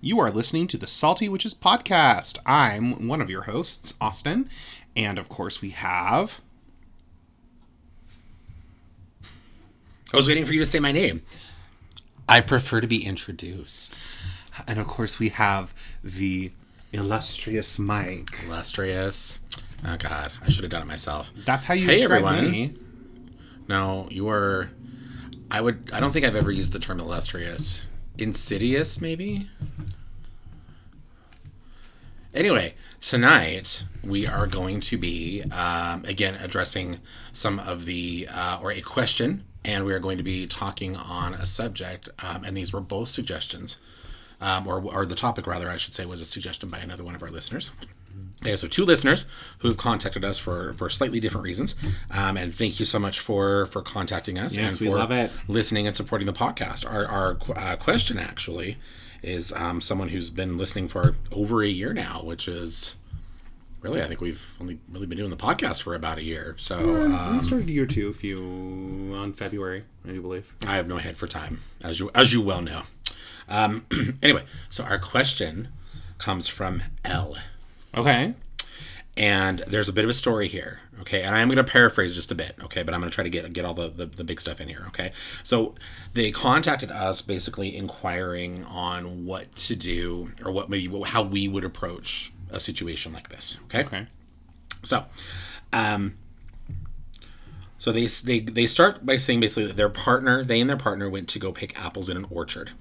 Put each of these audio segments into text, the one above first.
You are listening to the Salty Witches podcast. I'm one of your hosts, Austin, and of course we have. I was waiting for you to say my name. I prefer to be introduced. And of course we have the illustrious Mike. Illustrious. Oh God, I should have done it myself. That's how you Hey, describe everyone. me. No, you are. I would. I don't think I've ever used the term illustrious. Insidious, maybe. Anyway, tonight we are going to be um, again addressing some of the uh, or a question, and we are going to be talking on a subject. Um, and these were both suggestions, um, or or the topic rather, I should say, was a suggestion by another one of our listeners. Okay, so two listeners who've contacted us for for slightly different reasons, um, and thank you so much for for contacting us Yes, and we for love it. listening and supporting the podcast. Our our uh, question actually is um, someone who's been listening for over a year now, which is really I think we've only really been doing the podcast for about a year. So um, we started year two a few on February, I do believe. I have no head for time, as you as you well know. Um, anyway, so our question comes from L. Okay. and there's a bit of a story here okay and i'm going to paraphrase just a bit okay but i'm going to try to get get all the, the, the big stuff in here okay so they contacted us basically inquiring on what to do or what maybe how we would approach a situation like this okay Okay. so, um, so they they they start by saying basically that their partner, they and their partner went to go pick apples in an orchard.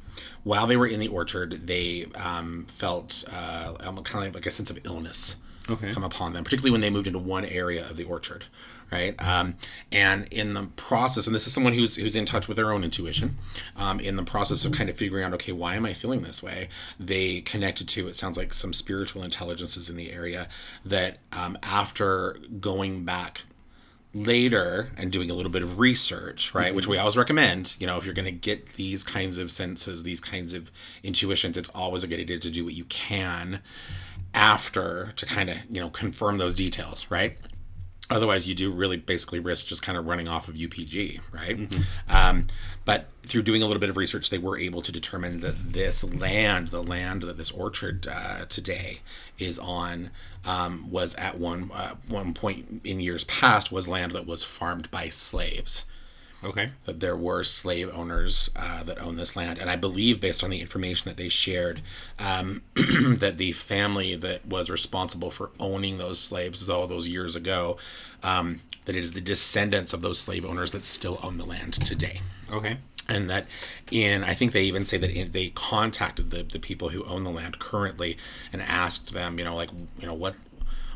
While they were in the orchard, they um, felt uh, kind of like a sense of illness Okay. come upon them, particularly when they moved into one area of the orchard, right? Um, and in the process, and this is someone who's who's in touch with their own intuition, um, in the process of kind of figuring out, okay, why am I feeling this way? They connected to it sounds like some spiritual intelligences in the area that um, after going back later and doing a little bit of research, right? Mm-hmm. Which we always recommend. You know, if you're going to get these kinds of senses, these kinds of intuitions, it's always a good idea to do what you can after to kind of, you know, confirm those details, right? Otherwise, you do really basically risk just kind of running off of UPG, right? Um, but through doing a little bit of research, they were able to determine that this land, the land that this orchard uh, today is on, um, was at one uh, one point in years past was land that was farmed by slaves Okay. that there were slave owners uh, that owned this land. And I believe, based on the information that they shared, um, that the family that was responsible for owning those slaves all those years ago, um, that it is the descendants of those slave owners that still own the land today. Okay. And that in, I think they even say that in, they contacted the, the people who own the land currently and asked them, you know, like, you know, what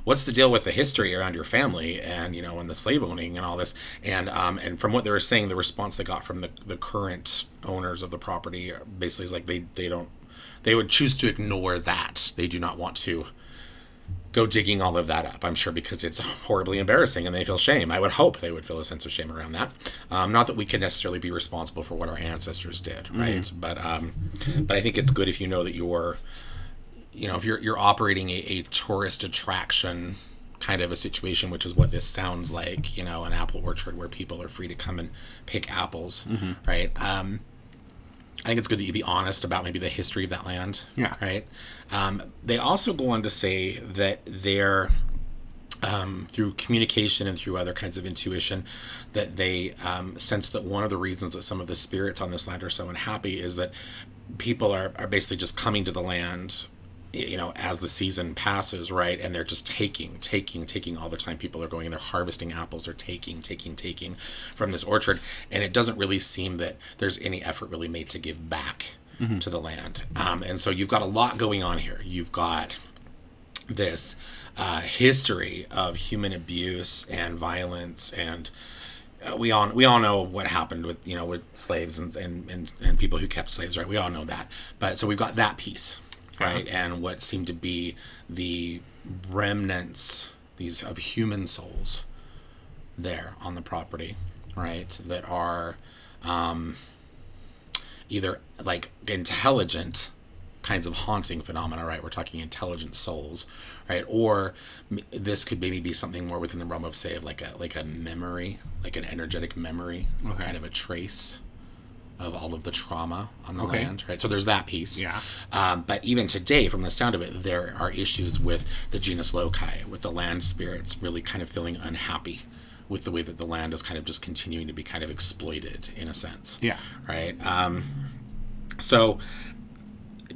what's the deal with the history around your family and you know and the slave owning and all this? And um, and from what they were saying the response they got from the, the current owners of the property basically is like they they don't they would choose to ignore that. They do not want to go digging all of that up i'm sure because it's horribly embarrassing and they feel shame. I would hope they would feel a sense of shame around that. Um, not that we can necessarily be responsible for what our ancestors did right? But um, but i think it's good if you know that you're you know if you're you're operating a, a tourist attraction kind of a situation which is what this sounds like you know an apple orchard where people are free to come and pick apples right um I think it's good that you be honest about maybe the history of that land. Yeah. Right. Um, they also go on to say that they're um, through communication and through other kinds of intuition that they um, sense that one of the reasons that some of the spirits on this land are so unhappy is that people are, are basically just coming to the land you know as the season passes right and they're just taking taking taking all the time people are going and they're harvesting apples they're taking taking taking from this orchard and it doesn't really seem that there's any effort really made to give back to the land. Um, and so you've got a lot going on here. You've got this uh, history of human abuse and violence and uh, we all we all know what happened with you know with slaves and, and and and people who kept slaves right? We all know that. But so we've got that piece right and what seemed to be the remnants these of human souls there on the property right that are um, either like intelligent kinds of haunting phenomena, right? We're talking intelligent souls, right? Or m- this could maybe be something more within the realm of, say, of like a like a memory, like an energetic memory, or kind of a trace of all of the trauma on the Okay. land, right? So there's that piece. Yeah. Um, but even today, from the sound of it, there are issues with the genus loci, with the land spirits really kind of feeling unhappy with the way that the land is kind of just continuing to be kind of exploited in a sense. Yeah. Right. Um, so,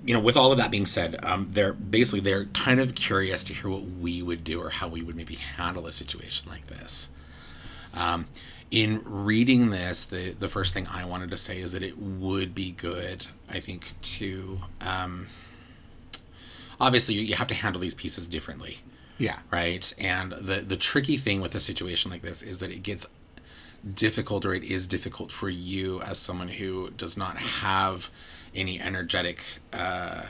you know, with all of that being said, um, they're basically they're kind of curious to hear what we would do or how we would maybe handle a situation like this. Um, in reading this, the the first thing I wanted to say is that it would be good, I think, to um, obviously you, you have to handle these pieces differently Yeah. right? And the the tricky thing with a situation like this is that it gets difficult, or it is difficult for you as someone who does not have any energetic uh,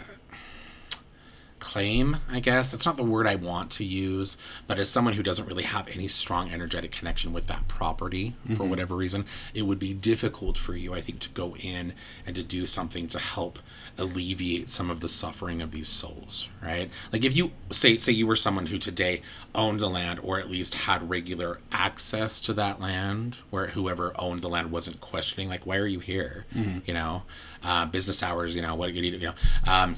claim. I guess that's not the word I want to use, but as someone who doesn't really have any strong energetic connection with that property for whatever reason, it would be difficult for you, I think, to go in and to do something to help alleviate some of the suffering of these souls, right? Like if you say say you were someone who today owned the land or at least had regular access to that land, where whoever owned the land wasn't questioning like why are you here, you know, uh, business hours, you know, what you need, you know. Um,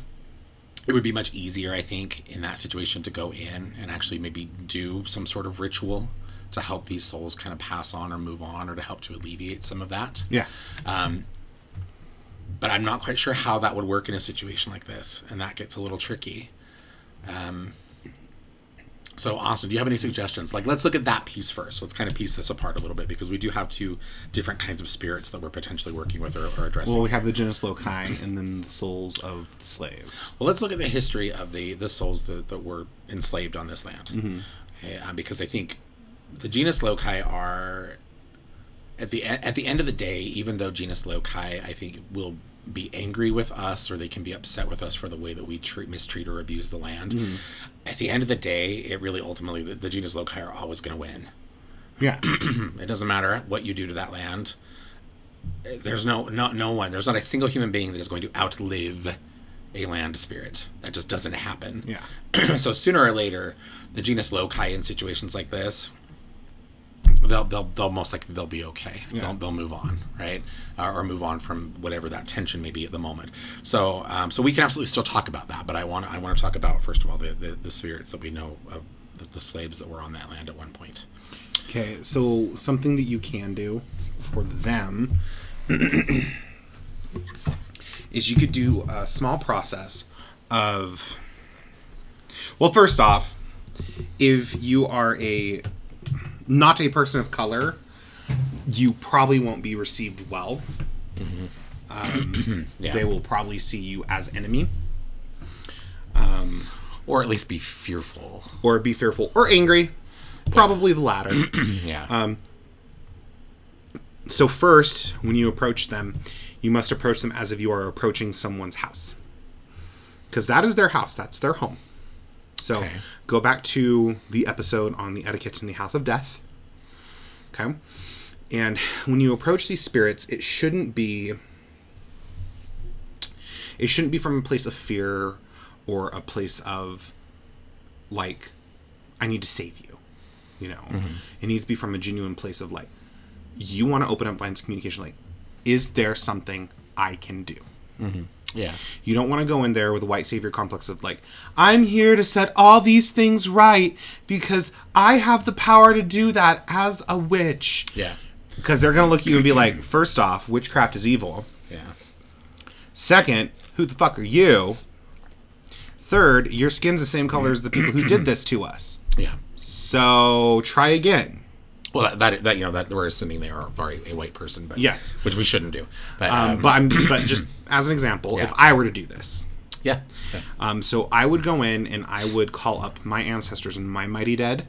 it would be much easier, I think, in that situation to go in and actually maybe do some sort of ritual to help these souls kind of pass on or move on or to help to alleviate some of that. Yeah. But I'm not quite sure how that would work in a situation like this, and that gets a little tricky. Um, so, Austin, do you have any suggestions? Like, let's look at that piece first. Let's kind of piece this apart a little bit because we do have two different kinds of spirits that we're potentially working with or, or addressing. Well, we have the genus loci and then the souls of the slaves. Well, let's look at the history of the the souls that, that were enslaved on this land, Mm-hmm. okay, um, because I think the genus loci are at the at the end of the day, even though genus loci, I think, will be angry with us or they can be upset with us for the way that we treat, mistreat or abuse the land. Mm-hmm. At the end of the day, it really ultimately the, the genus loci are always going to win. Yeah. It doesn't matter what you do to that land. There's no no no one. There's not a single human being that is going to outlive a land spirit. That just doesn't happen. Yeah. so sooner or later, the genus loci in situations like this, they'll they'll they'll most likely they'll be okay. They'll they'll move on, right, uh, or move on from whatever that tension may be at the moment. So um, so we can absolutely still talk about that. But I want I want to talk about first of all the the, the spirits that we know of the, the slaves that were on that land at one point. Okay, so something that you can do for them is you could do a small process of. Well, first off, if you are a not a person of color, you probably won't be received well. Mm-hmm. Um, yeah. They will probably see you as enemy, um, or at least be fearful. or be fearful, or angry. Probably the latter. Yeah. Um, so first, when you approach them, you must approach them as if you are approaching someone's house. Because that is their house, that's their home. So Okay. Go back to the episode on the etiquette in the house of death. Okay? And when you approach these spirits, it shouldn't be it shouldn't be from a place of fear or a place of like I need to save you. You know. Mm-hmm. It needs to be from a genuine place of like you want to open up lines of communication like is there something i can do mm-hmm. Yeah. you don't want to go in there with a white savior complex of like i'm here to set all these things right because i have the power to do that as a witch Yeah. because they're going to look at you and be like first off witchcraft is evil Yeah. second who the fuck are you third your skin's the same color as the people who did this to us Yeah. so try again Well, that, that that you know that we're assuming they are, are a, white person, but Yes. which we shouldn't do. But um, um, but i'm but just as an example if i were to do this yeah, yeah. Um, so I would go in and I would call up my ancestors and my mighty dead,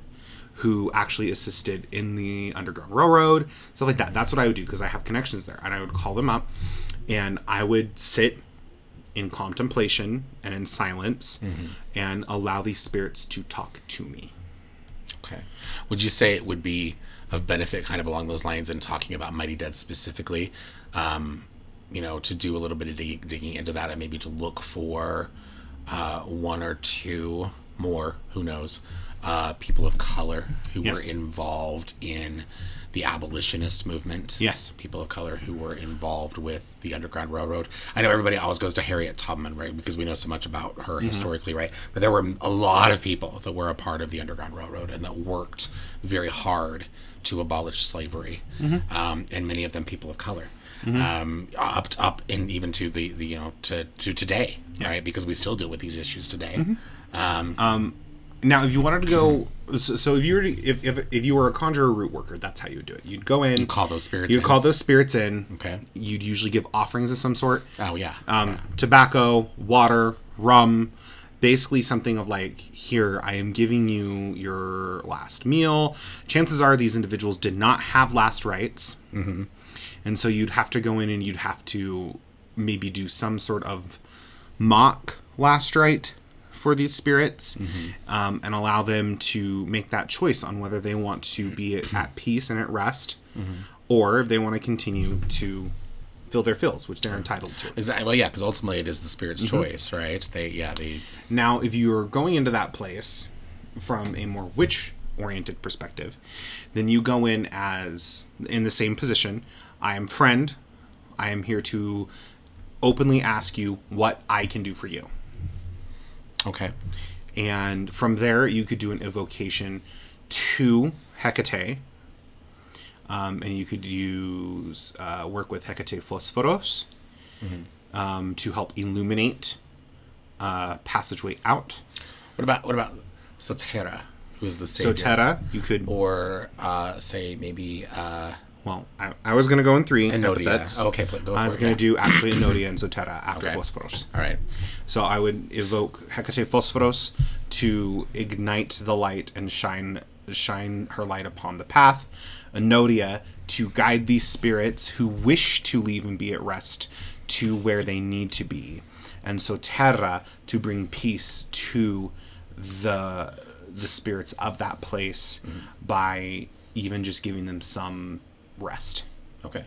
who actually assisted in the Underground Railroad, stuff like that. That's what I would do because I have connections there, and I would call them up, and I would sit in contemplation and in silence, and allow these spirits to talk to me. Okay. Would you say it would be of benefit, kind of along those lines, and talking about Mighty Dead specifically? Um, you know, to do a little bit of dig- digging into that, and maybe to look for uh, one or two more, who knows, uh, people of color who Yes. were involved in the abolitionist movement. Yes. people of color who were involved with the Underground Railroad. I know everybody always goes to Harriet Tubman, right, because we know so much about her Mm-hmm. historically, right? But there were a lot of people that were a part of the Underground Railroad and that worked very hard to abolish slavery, Mm-hmm. um, and many of them people of color. Um, up up and even to the, the you know to, to today right because we still deal with these issues today Mm-hmm. um, Now, if you wanted to go, so, so if you were to, if, if if you were a conjurer root worker, that's how you would do it. You'd go in, call those spirits You'd in. call those spirits in. Okay. You'd usually give offerings of some sort. oh yeah Um, tobacco, water, rum, basically something of like, here, I am giving you your last meal. Chances are these individuals did not have last rites. Mm-hmm. And so you'd have to go in and you'd have to maybe do some sort of mock last rite for these spirits um, and allow them to make that choice on whether they want to be at, at peace and at rest or if they want to continue to fill their fills, which they're entitled to. exactly well yeah because ultimately it is the spirit's Mm-hmm. choice right they yeah they Now, if you're going into that place from a more witch oriented perspective, then you go in as in the same position. I am friend. I am here to openly ask you what I can do for you. okay And from there, you could do an evocation to Hecate. Um, and you could use uh, work with Hecate Phosphoros um, to help illuminate uh, passageway out. What about what about Sotera, who is the savior? Sotera, you could. or uh, say maybe uh, Well, I, I was going to go in three Enodia. epithets. Okay, go I was it, going yeah. to do actually Enodia and Sotera after Okay. Phosphoros. all right. So I would evoke Hecate Phosphoros to ignite the light and shine shine her light upon the path. Enodia to guide these spirits who wish to leave and be at rest to where they need to be. And Sotera to bring peace to the the spirits of that place mm-hmm. by even just giving them some rest. Okay.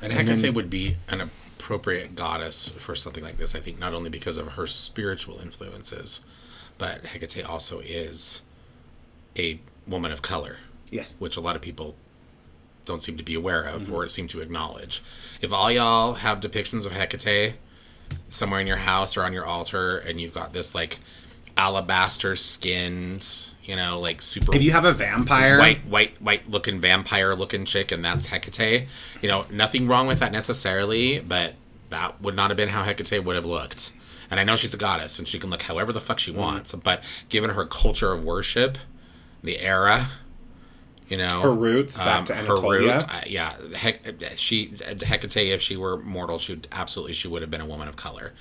And Hecate would be an appropriate goddess for something like this, I think, not only because of her spiritual influences, but Hecate also is a woman of color, Yes. which a lot of people don't seem to be aware of or seem to acknowledge. If all y'all have depictions of Hecate somewhere in your house or on your altar, and you've got this like alabaster skinned, you know, like super If you have a vampire, white, white, white looking vampire looking chick, and that's Hecate. You know, nothing wrong with that necessarily, but that would not have been how Hecate would have looked. And I know she's a goddess, and she can look however the fuck she Mm-hmm. wants. But given her culture of worship, the era, you know, Her roots back to her Anatolia. roots, uh, yeah, Hec- she Hecate, if she were mortal, she would absolutely she would have been a woman of color.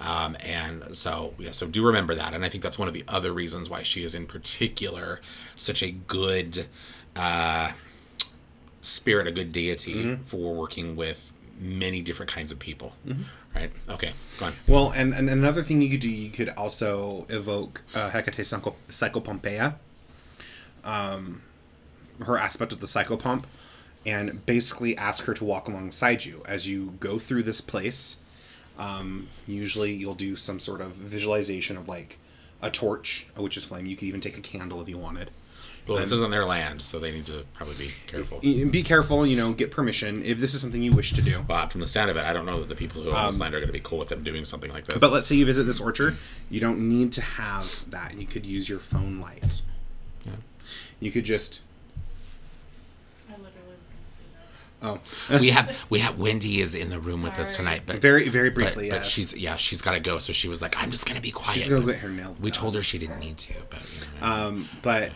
Um, and so yeah, so do remember that, and I think that's one of the other reasons why she is in particular such a good uh, spirit, a good deity Mm-hmm. for working with many different kinds of people. Right? Okay, go on. Well, and, and another thing you could do, you could also evoke uh, Hecate Psycho- Psychopompeia, um, her aspect of the psychopomp, and basically ask her to walk alongside you as you go through this place. Um, usually, you'll do some sort of visualization of like a torch, a witch's flame. You could even take a candle if you wanted. Well, this isn't their land, so they need to probably be careful. Be careful, you know, get permission if this is something you wish to do. But from the sound of it, I don't know that the people who own this land are going to be cool with them doing something like this. Um, But let's say you visit this orchard, you don't need to have that. You could use your phone light. Yeah. You could just I literally was going to say that. Oh we have we have Wendy is in the room with us tonight, but very very briefly. but yes. she's yeah she's got to go, so she was like, I'm just gonna be quiet. she's gonna get her nails. we done. told her she didn't need to, but you know, Um, but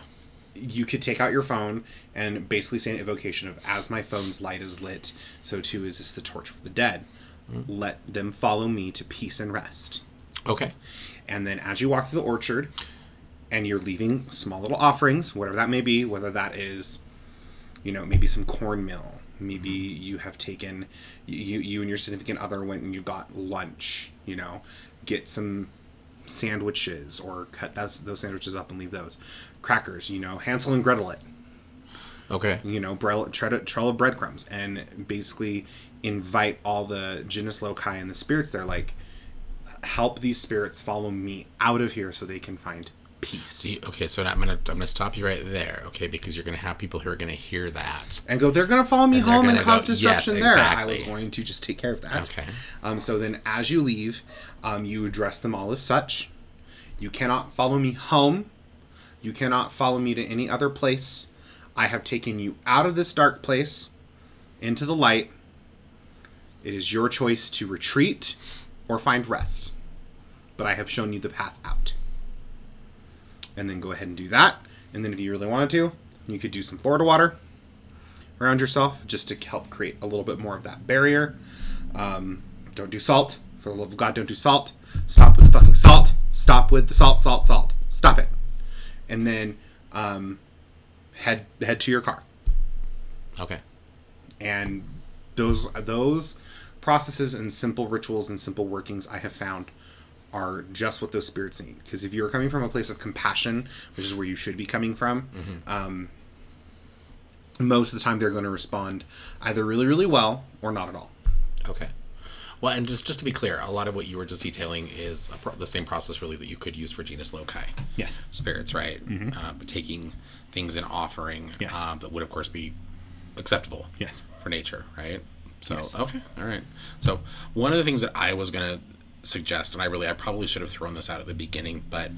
you could take out your phone and basically say an evocation of "As my phone's light is lit, so too is this the torch for the dead. Let them follow me to peace and rest." okay, And then as you walk through the orchard and you're leaving small little offerings, whatever that may be, whether that is, you know, maybe some cornmeal, maybe you have taken, you, you and your significant other went and you got lunch, you know, get some sandwiches or cut those, those sandwiches up and leave those. Crackers, you know, Hansel and Gretel it, okay, you know, trail, trail of breadcrumbs, and basically invite all the genus loci and the spirits there, like, help these spirits follow me out of here so they can find peace. Okay, so I'm gonna I'm gonna stop you right there. Okay, because you're gonna have people who are gonna hear that. and go, they're going to follow me And home and cause go, disruption yes, there. I was going to just take care of that. Okay. Um, so then, as you leave, um, you address them all as such. You cannot follow me home. You cannot follow me to any other place. I have taken you out of this dark place into the light. It is your choice to retreat or find rest. But I have shown you the path out. And then go ahead and do that. And then, if you really wanted to, you could do some Florida water around yourself just to help create a little bit more of that barrier. Um, don't do salt. For the love of God, don't do salt. Stop with the fucking salt. Stop with the salt, salt, salt. Stop it. And then um, head head to your car. Okay. And those those processes and simple rituals and simple workings I have found are just what those spirits need. Because if you're coming from a place of compassion, which is where you should be coming from, um, most of the time they're going to respond either really, really well or not at all. Okay. Well, and just just to be clear, a lot of what you were just detailing is a pro- the same process really that you could use for genus loci. Yes. Spirits, right? Uh, but taking things and offering Yes. um, that would, of course, be acceptable Yes. for nature, right? So Yes. okay, all right. So one of the things that I was gonna suggest, and I really, I probably should have thrown this out at the beginning, but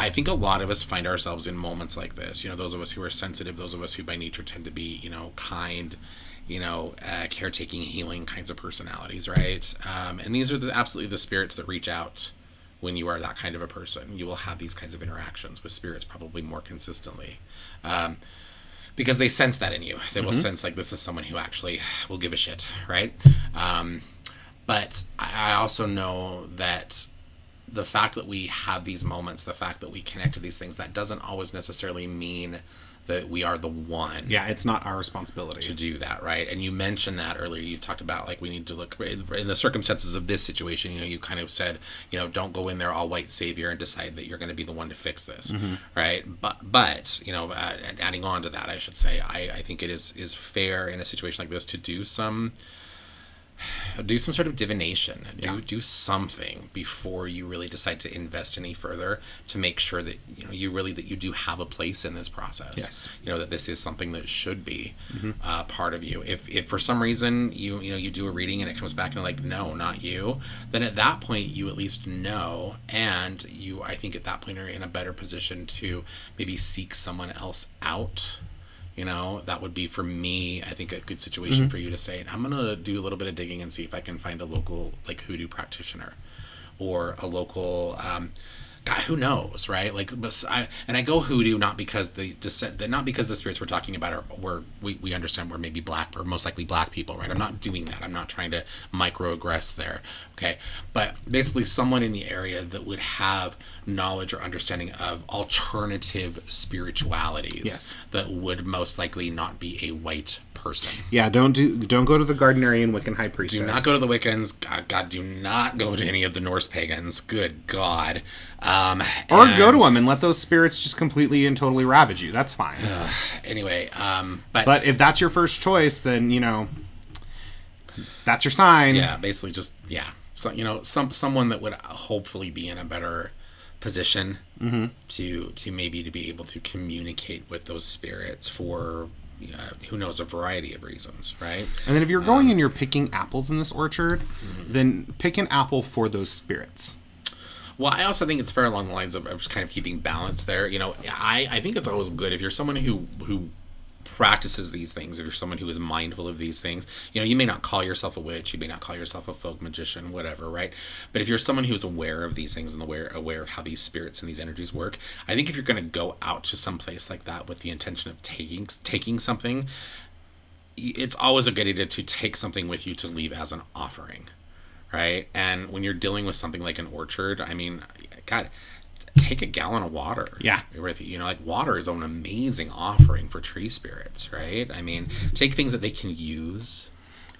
I think a lot of us find ourselves in moments like this. You know, those of us who are sensitive, those of us who by nature tend to be, you know, kind, you know, uh, caretaking, healing kinds of personalities, right? Um, and these are the, absolutely the spirits that reach out when you are that kind of a person. You will have these kinds of interactions with spirits probably more consistently. Um, because they sense that in you. They will sense like this is someone who actually will give a shit, right? Um, but I also know that the fact that we have these moments, the fact that we connect to these things, that doesn't always necessarily mean that we are the one Yeah, it's not our responsibility. to do that, right? And you mentioned that earlier. You talked about like we need to look in the circumstances of this situation. You know, you kind of said, you know, don't go in there all white savior and decide that you're going to be the one to fix this, right? But but you know, uh, adding on to that, I should say, I, I think it is is fair in a situation like this to do some do some sort of divination. Do do something before you really decide to invest any further to make sure that you know you really that you do have a place in this process. Yes. you know that this is something that should be uh, part of you. If if for some reason you you know you do a reading and it comes back and like no not you then at that point you at least know and you i think at that point are in a better position to maybe seek someone else out you know that would be for me i think a good situation for you to say i'm gonna do a little bit of digging and see if i can find a local like hoodoo practitioner or a local um God, who knows, right? Like, I, and I go hoodoo not because the descent, not because the spirits we're talking about are were we, we understand we're maybe black or most likely black people, right? I'm not doing that. I'm not trying to microaggress there, okay? But basically, someone in the area that would have knowledge or understanding of alternative spiritualities Yes. that would most likely not be a white person. Yeah, don't do don't go to the Gardnerian Wiccan High Priestess. Do not go to the Wiccans. God, God, do not go to any of the Norse pagans. Good God. Um, or go to them and let those spirits just completely and totally ravage you. That's fine. Anyway, um, but, But if that's your first choice, then you know that's your sign. yeah, basically just yeah, so you know, some someone that would hopefully be in a better position Mm-hmm. to to maybe to be able to communicate with those spirits for uh, who knows a variety of reasons, right? And then if you're going and you're picking apples in this orchard, then pick an apple for those spirits. Well, I also think it's fair along the lines of, of just kind of keeping balance there. You know, I, I think it's always good if you're someone who who practices these things, if you're someone who is mindful of these things, you know, you may not call yourself a witch, you may not call yourself a folk magician, whatever, right? But if you're someone who is aware of these things and aware aware of how these spirits and these energies work, I think if you're going to go out to some place like that with the intention of taking taking something, it's always a good idea to take something with you to leave as an offering right and when you're dealing with something like an orchard i mean god take a gallon of water Yeah. with you you know like water is an amazing offering for tree spirits right i mean take things that they can use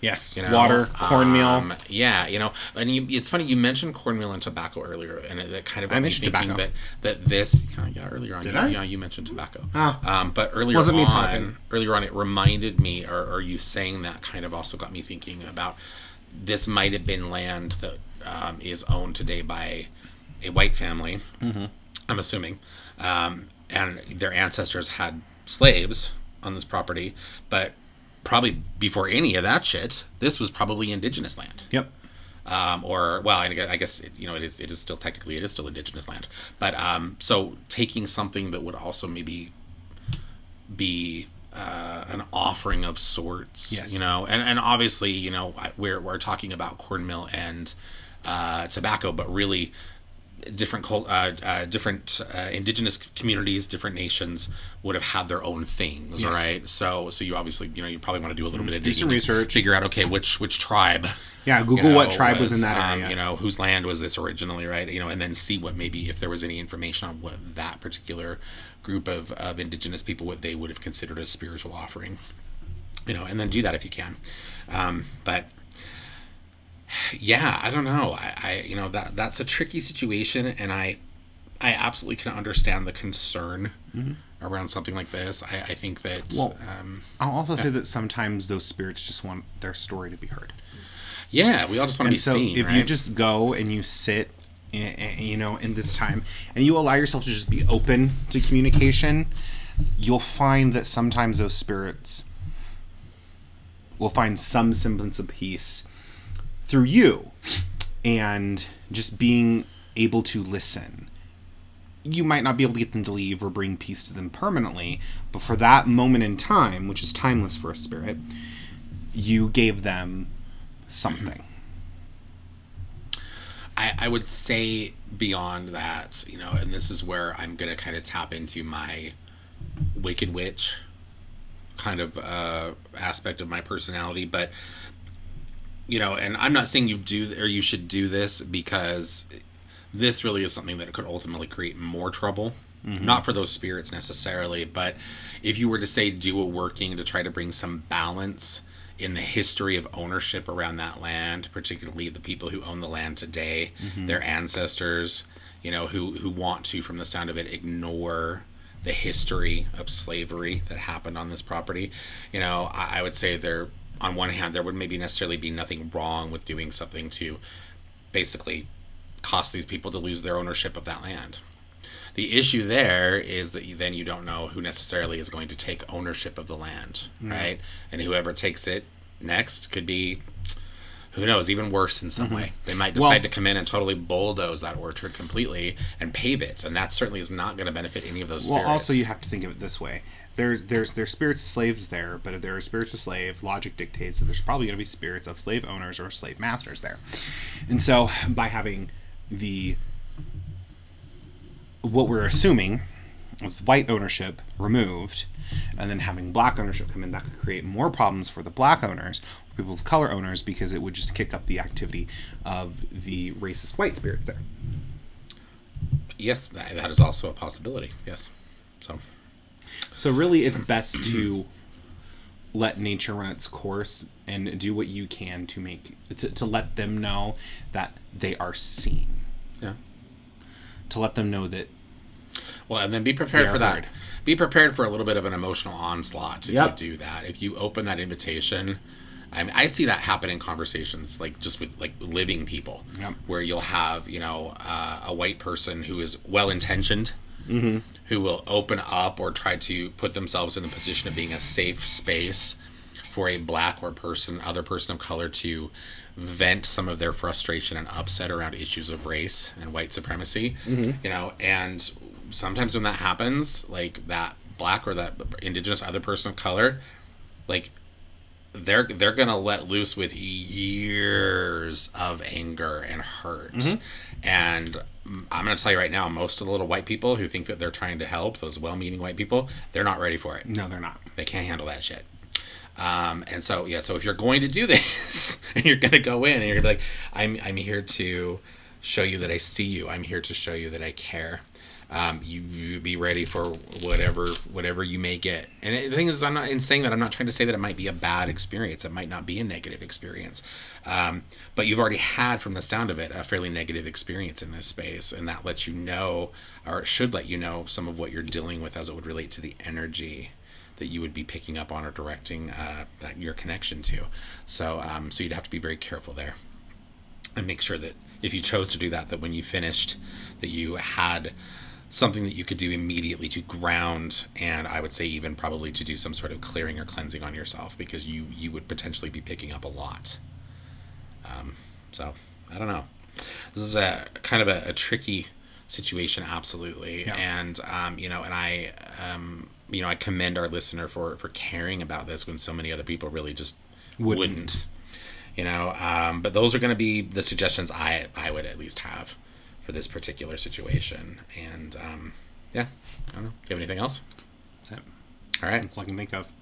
Yes, you know, water, cornmeal. um, yeah, you know, and you, it's funny you mentioned cornmeal and tobacco earlier, and it, it kind of got I me mentioned thinking tobacco. that that this, yeah, yeah earlier on, Did yeah, I? yeah, you mentioned tobacco. Oh. Um, but earlier Wasn't me on, talking. earlier on, it reminded me, or, or you saying that kind of also got me thinking about this might have been land that um, is owned today by a white family. I'm assuming, um, and their ancestors had slaves on this property, but probably before any of that shit, this was probably indigenous land. Yep. Um, or well, I guess- I guess you know it is. It is still technically it is still indigenous land, but um, so taking something that would also maybe be uh, an offering of sorts, Yes. you know, and and obviously you know we're we're talking about cornmeal and uh, tobacco, but really different uh, uh, different uh, indigenous communities, different nations would have had their own things, Yes. right? So, so you obviously, you know, you probably want to do a little bit of Do some research. figure out okay, which which tribe, Yeah, you Google what tribe was, in that um, area. you know, whose land was this originally, right? You know, and then see what maybe if there was any information on what that particular group of, of indigenous people what they would have considered a spiritual offering, you know, and then do that if you can. Um, but yeah, I don't know. I, I you know that that's a tricky situation, and I I absolutely can understand the concern around something like this. I, I think that Mm-hmm. Well, um, I'll also say that sometimes those spirits just want their story to be heard. yeah, we all just want to be so seen. if right? you just go and you sit, i- i- you know, in this time, and you allow yourself to just be open to communication, you'll find that sometimes those spirits will find some semblance of peace through you and just being able to listen. You might not be able to get them to leave or bring peace to them permanently, but for that moment in time, which is timeless for a spirit, you gave them something. I, I would say beyond that, you know, and this is where I'm gonna kind of tap into my Wicked Witch kind of uh, aspect of my personality, but you know, and I'm not saying you do or you should do this because this really is something that could ultimately create more trouble. Mm-hmm. Not for those spirits necessarily, but if you were to say do a working to try to bring some balance in the history of ownership around that land, particularly the people who own the land today, mm-hmm. their ancestors, you know, who who want to, from the sound of it, ignore the history of slavery that happened on this property. You know, I, I would say there, on one hand, there would maybe necessarily be nothing wrong with doing something to basically cost these people to lose their ownership of that land. The issue there is that you, then you don't know who necessarily is going to take ownership of the land, mm. right? And whoever takes it next could be, who knows, even worse in some mm-hmm. way. They might decide Well- to come in and totally bulldoze that orchard completely and pave it, and that certainly is not going to benefit any of those Well, spirits. also you have to think of it this way: there's there's there's spirits of slaves there, but if there are spirits of slave, logic dictates that there's probably going to be spirits of slave owners or slave masters there, and so by having the what we're assuming is white ownership removed, and then having black ownership come in, that could create more problems for the black owners, people of color owners, because it would just kick up the activity of the racist white spirits there. yes, that, that is also a possibility. Yes, so So really, it's best to let nature run its course and do what you can to make to, to let them know that they are seen. yeah. To let them know that Well, and then be prepared for that. heard. Be prepared for a little bit of an emotional onslaught if Yep. you do that. If you open that invitation, I mean, I see that happen in conversations, like just with like living people, Yep. where you'll have you know uh, a white person who is well intentioned, Mm-hmm. who will open up or try to put themselves in the position of being a safe space for a black or person other person of color to vent some of their frustration and upset around issues of race and white supremacy Mm-hmm. you know and sometimes when that happens like that black or that indigenous other person of color like they're they're gonna let loose with years of anger and hurt and i'm gonna tell you right now most of the little white people who think that they're trying to help those well-meaning white people they're not ready for it no, they're not. they can't handle that shit. Um, and so yeah, so if you're going to do this and you're gonna go in and you're gonna be like, I'm I'm here to show you that I see you. I'm here to show you that I care. Um, you, you be ready for whatever whatever you may get. And the thing is, I'm not in saying that. I'm not trying to say that it might be a bad experience. It might not be a negative experience. Um, but you've already had, from the sound of it, a fairly negative experience in this space, and that lets you know, or it should let you know, some of what you're dealing with as it would relate to the energy that you would be picking up on or directing uh, that your connection to. So, um, so you'd have to be very careful there, and make sure that if you chose to do that, that when you finished, that you had something that you could do immediately to ground and I would say even probably to do some sort of clearing or cleansing on yourself because you you would potentially be picking up a lot. Um, so I don't know. This is a kind of a, a tricky situation, absolutely, Yeah. and um, you know, and I um, you know I commend our listener for for caring about this when so many other people really just Wouldn't. wouldn't. You know, um, but those are going to be the suggestions I I would at least have for this particular situation. And um, yeah, I don't know. Do you have anything else? That's it. All right. That's all I can think of.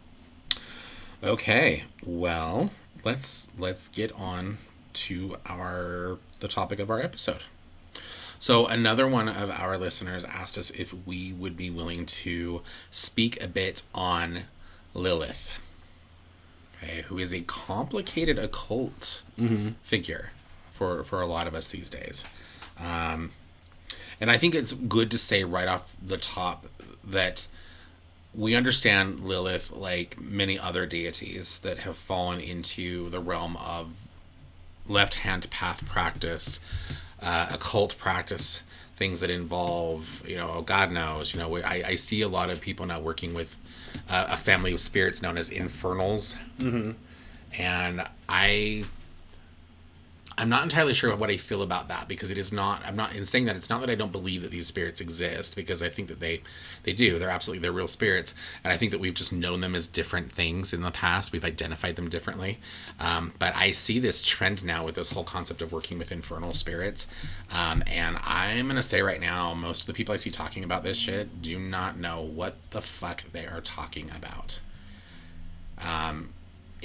Okay. Well, let's let's get on to our the topic of our episode. So another one of our listeners asked us if we would be willing to speak a bit on Lilith. Okay, who is a complicated occult figure for for a lot of us these days. Um, and I think it's good to say right off the top that we understand Lilith like many other deities that have fallen into the realm of left hand path practice, uh, occult practice, things that involve, you know, oh, God knows, you know, we- I, I see a lot of people now working with uh, a family of spirits known as infernals. Mm-hmm. And I I'm not entirely sure what I feel about that because it is not. I'm not in saying that it's not that I don't believe that these spirits exist because I think that they they do. They're absolutely they're real spirits, and I think that we've just known them as different things in the past. We've identified them differently, um, but I see this trend now with this whole concept of working with infernal spirits, um, and I'm gonna say right now, most of the people I see talking about this shit do not know what the fuck they are talking about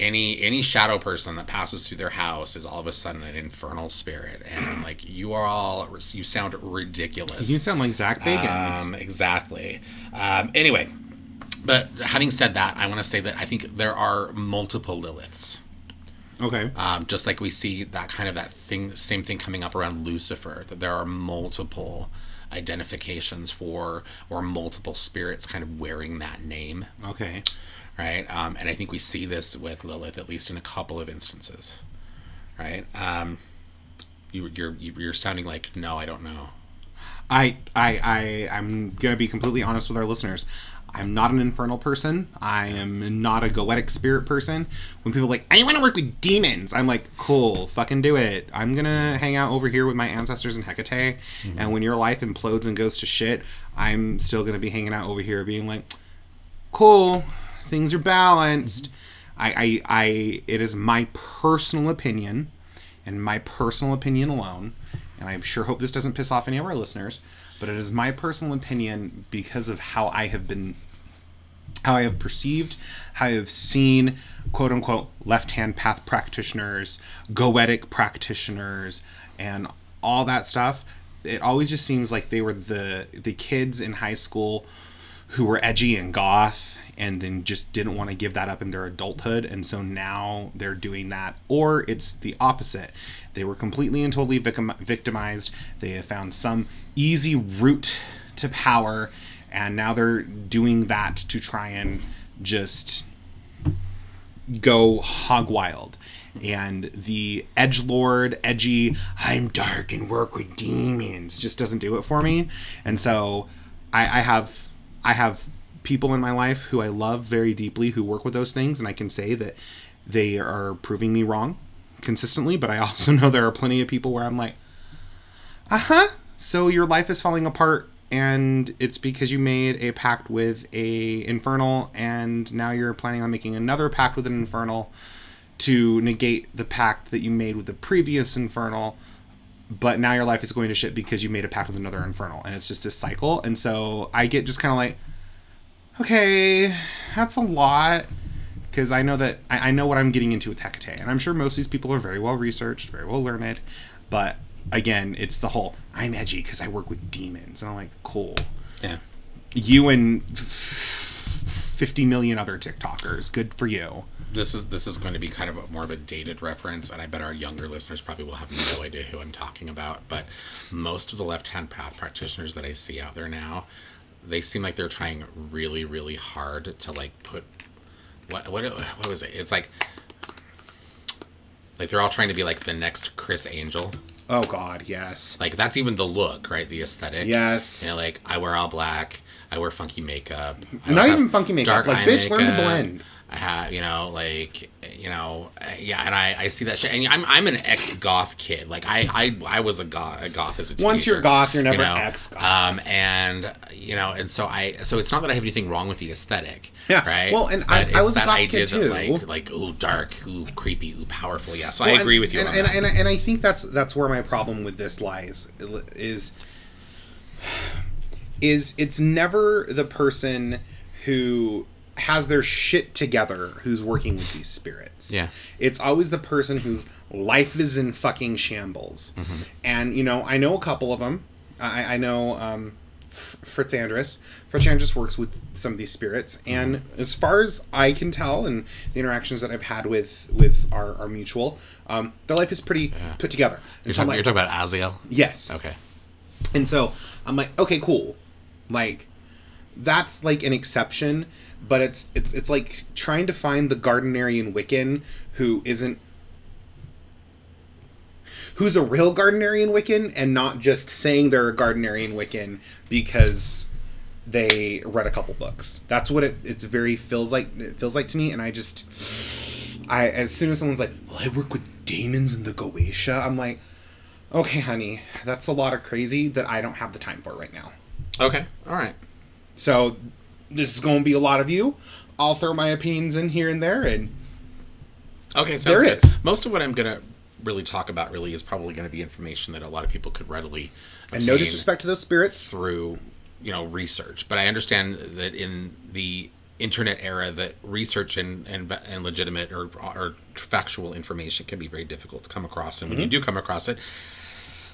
any any shadow person that passes through their house is all of a sudden an infernal spirit and I'm like you are all you sound ridiculous You sound like Zak Bagans. um, exactly um, anyway but having said that i want to say that i think there are multiple liliths okay. um, just like we see that kind of that thing same thing coming up around lucifer that there are multiple identifications for or multiple spirits kind of wearing that name Okay. Right? Um, and I think we see this with Lilith at least in a couple of instances, right? Um, you, you're you're sounding like no, I don't know. I I I I'm gonna be completely honest with our listeners. I'm not an infernal person. I am not a goetic spirit person. When people are like, I want to work with demons, I'm like, cool, fucking do it. I'm gonna hang out over here with my ancestors in Hecate, and when your life implodes and goes to shit, I'm still gonna be hanging out over here, being like, cool, things are balanced. I, I, I, it is my personal opinion, and my personal opinion alone, and I sure hope this doesn't piss off any of our listeners, but it is my personal opinion because of how I have been, how I have perceived, how I have seen, quote unquote, left hand path practitioners, goetic practitioners, and all that stuff. It always just seems like they were the the kids in high school who were edgy and goth and then just didn't want to give that up in their adulthood and so now they're doing that. Or it's the opposite. They were completely and totally victimized. They have found some easy route to power and now they're doing that to try and just go hog wild. And the edge lord edgy i'm dark and work with demons just doesn't do it for me. And so i, I have i have people in my life who i love very deeply who work with those things and i can say that they are proving me wrong consistently but i also know there are plenty of people where i'm like uh-huh so your life is falling apart and it's because you made a pact with a infernal and now you're planning on making another pact with an infernal to negate the pact that you made with the previous infernal but now your life is going to shit because you made a pact with another infernal. And it's just this cycle and so i get just kind of like okay that's a lot because i know that I, I know what i'm getting into with hecate and i'm sure most of these people are very well researched very well learned but again it's the whole i'm edgy because i work with demons and i'm like cool Yeah, you and 50 million other tiktokers good for you this is this is going to be kind of a, more of a dated reference, and I bet our younger listeners probably will have no idea who I'm talking about. But most of the left-hand path practitioners that I see out there now, they seem like they're trying really, really hard to like put what what what was it? It's like like they're all trying to be like the next Criss Angel. Oh God, yes, Like that's even the look, right? The aesthetic. yes. You know, like I wear all black. I wear funky makeup. I Not even funky makeup. dark Like, bitch, learn to blend. I have, you know, like, you know, uh, yeah, and I, I see that shit. And I'm, I'm an ex goth kid. Like, I, I, I was a goth, a goth as a teenager. Once you're goth, you're never you know? ex-goth. Um, and you know, and so I, so it's not that I have anything wrong with the aesthetic. Yeah. Right. Well, and I- I was a goth idea kid that, too. Like, like, ooh, dark, ooh, creepy, ooh, powerful. Yeah. So I agree and, with you. And, on and, that. and, and I think that's that's where my problem with this lies is is it's never the person who has their shit together who's working with these spirits. Yeah. It's always the person whose life is in fucking shambles. Mm-hmm. And you know, I know a couple of them. I, I know um, Fritz Andrus. Fritz Andrus works with some of these spirits, and Mm-hmm. as far as I can tell, and the interactions that I've had with with our, our mutual, um, their life is pretty put together. You're, so talking, like, you're talking about Aziel. yes. Okay. And so I'm like, okay, cool. Like that's like an exception, but it's it's it's like trying to find the Gardnerian Wiccan who isn't who's a real Gardnerian Wiccan and not just saying they're a Gardnerian Wiccan because they read a couple books. That's what it it's very feels like it feels like to me and I just I as soon as someone's like, "Well, I work with demons in the Goetia," I'm like, "Okay, honey, that's a lot of crazy that I don't have the time for right now." Okay. All right. So this is going to be a lot of you. I'll throw my opinions in here and there, and Okay, sounds There good. is. Most of what I'm gonna really talk about really is probably going to be information that a lot of people could readily and no disrespect to those spirits. through you know research. But I understand that in the internet era, that research and and, and legitimate or, or factual information can be very difficult to come across, and when you mm-hmm. do come across it.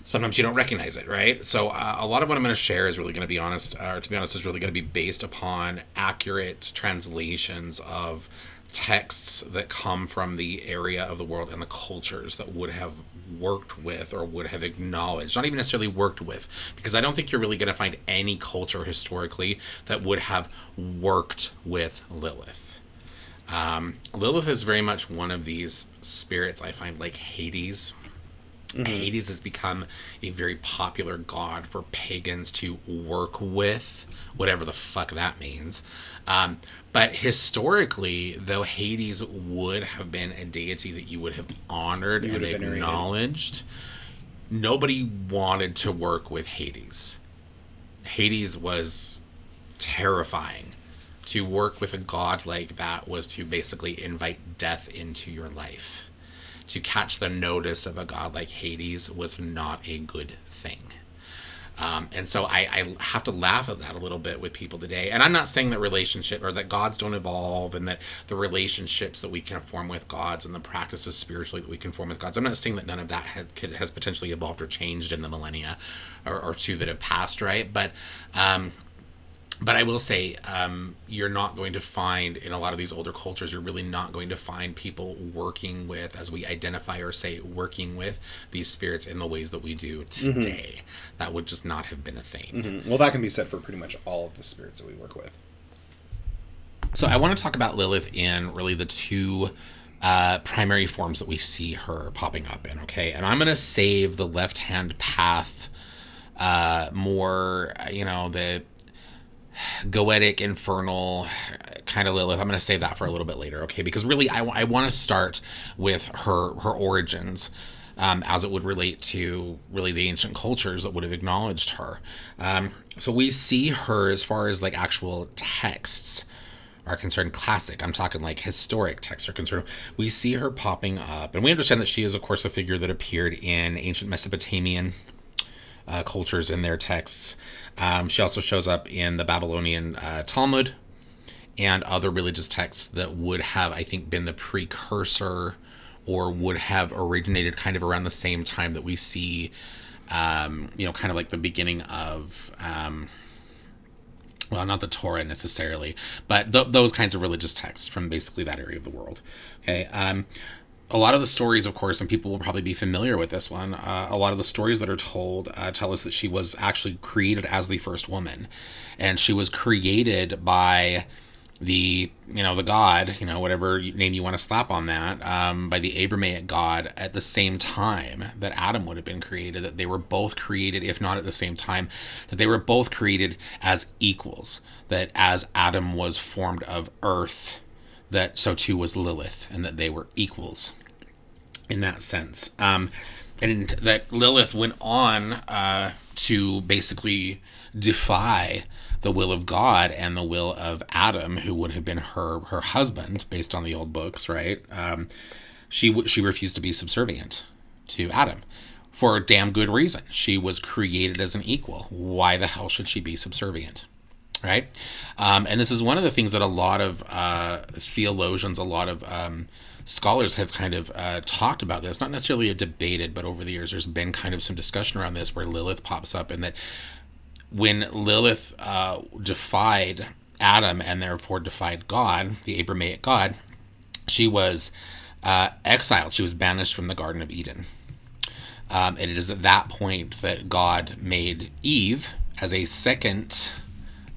Sometimes you don't recognize it, right? So uh, a lot of what I'm going to share is really going to be honest, or to be honest, is really going to be based upon accurate translations of texts that come from the area of the world and the cultures that would have worked with or would have acknowledged, not even necessarily worked with, because I don't think you're really going to find any culture historically that would have worked with Lilith. Um, Lilith is very much one of these spirits I find like Hades. Hades has become a very popular god for pagans to work with, whatever the fuck that means. Um, but historically, though Hades would have been a deity that you would have honored and would have venerated. acknowledged, nobody wanted to work with Hades. Hades was terrifying. To work with a god like that was to basically invite death into your life. To catch the notice of a god like Hades was not a good thing. Um, and so I, I have to laugh at that a little bit with people today. And I'm not saying that relationship or that gods don't evolve and that the relationships that we can form with gods and the practices spiritually that we can form with gods. I'm not saying that none of that has, has potentially evolved or changed in the millennia or, or two that have passed, right? But um, but I will say, um, you're not going to find in a lot of these older cultures, you're really not going to find people working with, as we identify or say, working with these spirits in the ways that we do today. That would just not have been a thing. Well, that can be said for pretty much all of the spirits that we work with. So I want to talk about Lilith in really the two uh, primary forms that we see her popping up in. Okay, and I'm going to save the left hand path uh, more, you know, the goetic, infernal kind of Lilith. I'm going to save that for a little bit later, okay? Because really, I, I want to start with her her origins. Um, as it would relate to really the ancient cultures that would have acknowledged her. Um, so we see her as far as like actual texts are concerned, classic, I'm talking like historic texts are concerned, we see her popping up. And we understand that she is, of course, a figure that appeared in ancient Mesopotamian uh, cultures in their texts. Um, she also shows up in the Babylonian uh, Talmud and other religious texts that would have, I think, been the precursor or would have originated kind of around the same time that we see, um, you know, kind of like the beginning of. Um, well, not the Torah necessarily, but th- those kinds of religious texts from basically that area of the world. Okay. A lot of the stories, of course, and people will probably be familiar with this one. Uh, a lot of the stories that are told uh, tell us that she was actually created as the first woman, and she was created by the you know the god you know whatever name you want to slap on that um, by the Abrahamic god at the same time that Adam would have been created that they were both created if not at the same time that they were both created as equals that as Adam was formed of earth that so too was Lilith and that they were equals in that sense um, and that Lilith went on uh, to basically defy the will of God and the will of Adam, who would have been her her husband, based on the old books, right? Um, she w- she refused to be subservient to Adam for a damn good reason. She was created as an equal. Why the hell should she be subservient? Right? Um, and this is one of the things that a lot of uh, theologians, a lot of um, scholars have kind of uh, talked about this. Not necessarily a debated, but over the years, there's been kind of some discussion around this where Lilith pops up and that when Lilith uh, defied Adam and therefore defied God, the Abrahamic God, she was uh, exiled. She was banished from the Garden of Eden. Um, and it is at that point that God made Eve as a second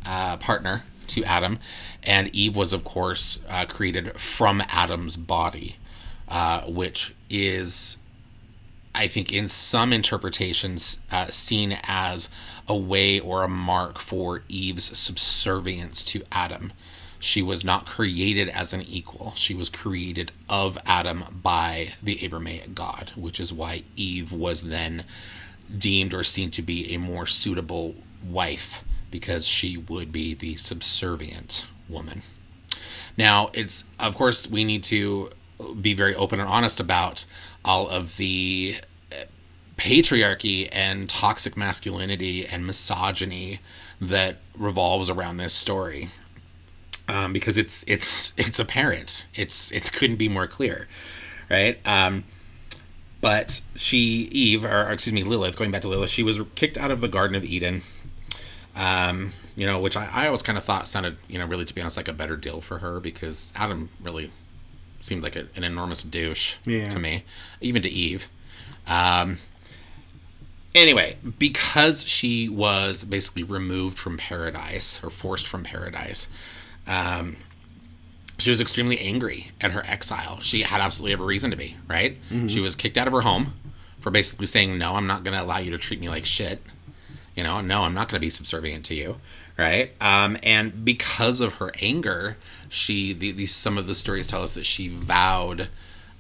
uh, partner to Adam. And Eve was, of course, uh, created from Adam's body, uh, which is, I think, in some interpretations, uh, seen as a way or a mark for Eve's subservience to Adam. She was not created as an equal. She was created of Adam by the Abrahamic God, which is why Eve was then deemed or seen to be a more suitable wife because she would be the subservient woman. Now, it's of course we need to be very open and honest about all of the uh, patriarchy and toxic masculinity and misogyny that revolves around this story. Um, because it's it's it's apparent. It's it couldn't be more clear, right? Um, but she Eve or, or excuse me Lilith, going back to Lilith, she was kicked out of the Garden of Eden. Um, you know, which I, I always kind of thought sounded, you know, really to be honest, like a better deal for her because Adam really seemed like a, an enormous douche Yeah. to me, even to Eve. Um, anyway, because she was basically removed from paradise or forced from paradise, um, she was extremely angry at her exile. She had absolutely every reason to be, right? She was kicked out of her home for basically saying, No, I'm not going to allow you to treat me like shit. You know, no, I'm not going to be subservient to you, right? Um, and because of her anger, she, the, the, some of the stories tell us that she vowed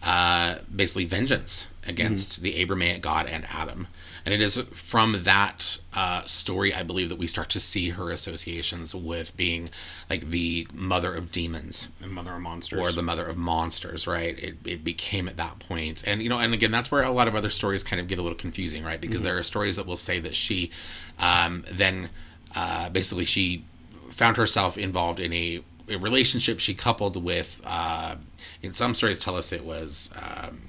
uh, basically vengeance against the Abrahamic God and Adam. And it is from that uh, story, I believe, that we start to see her associations with being like the mother of demons And Mother of Monsters. or the mother of monsters, right? It, it became at that. And, you know, and again, that's where a lot of other stories kind of get a little confusing, right? Because there are stories that will say that she um, then uh, basically she found herself involved in a, a relationship she coupled with, uh, in some stories tell us it was. Um,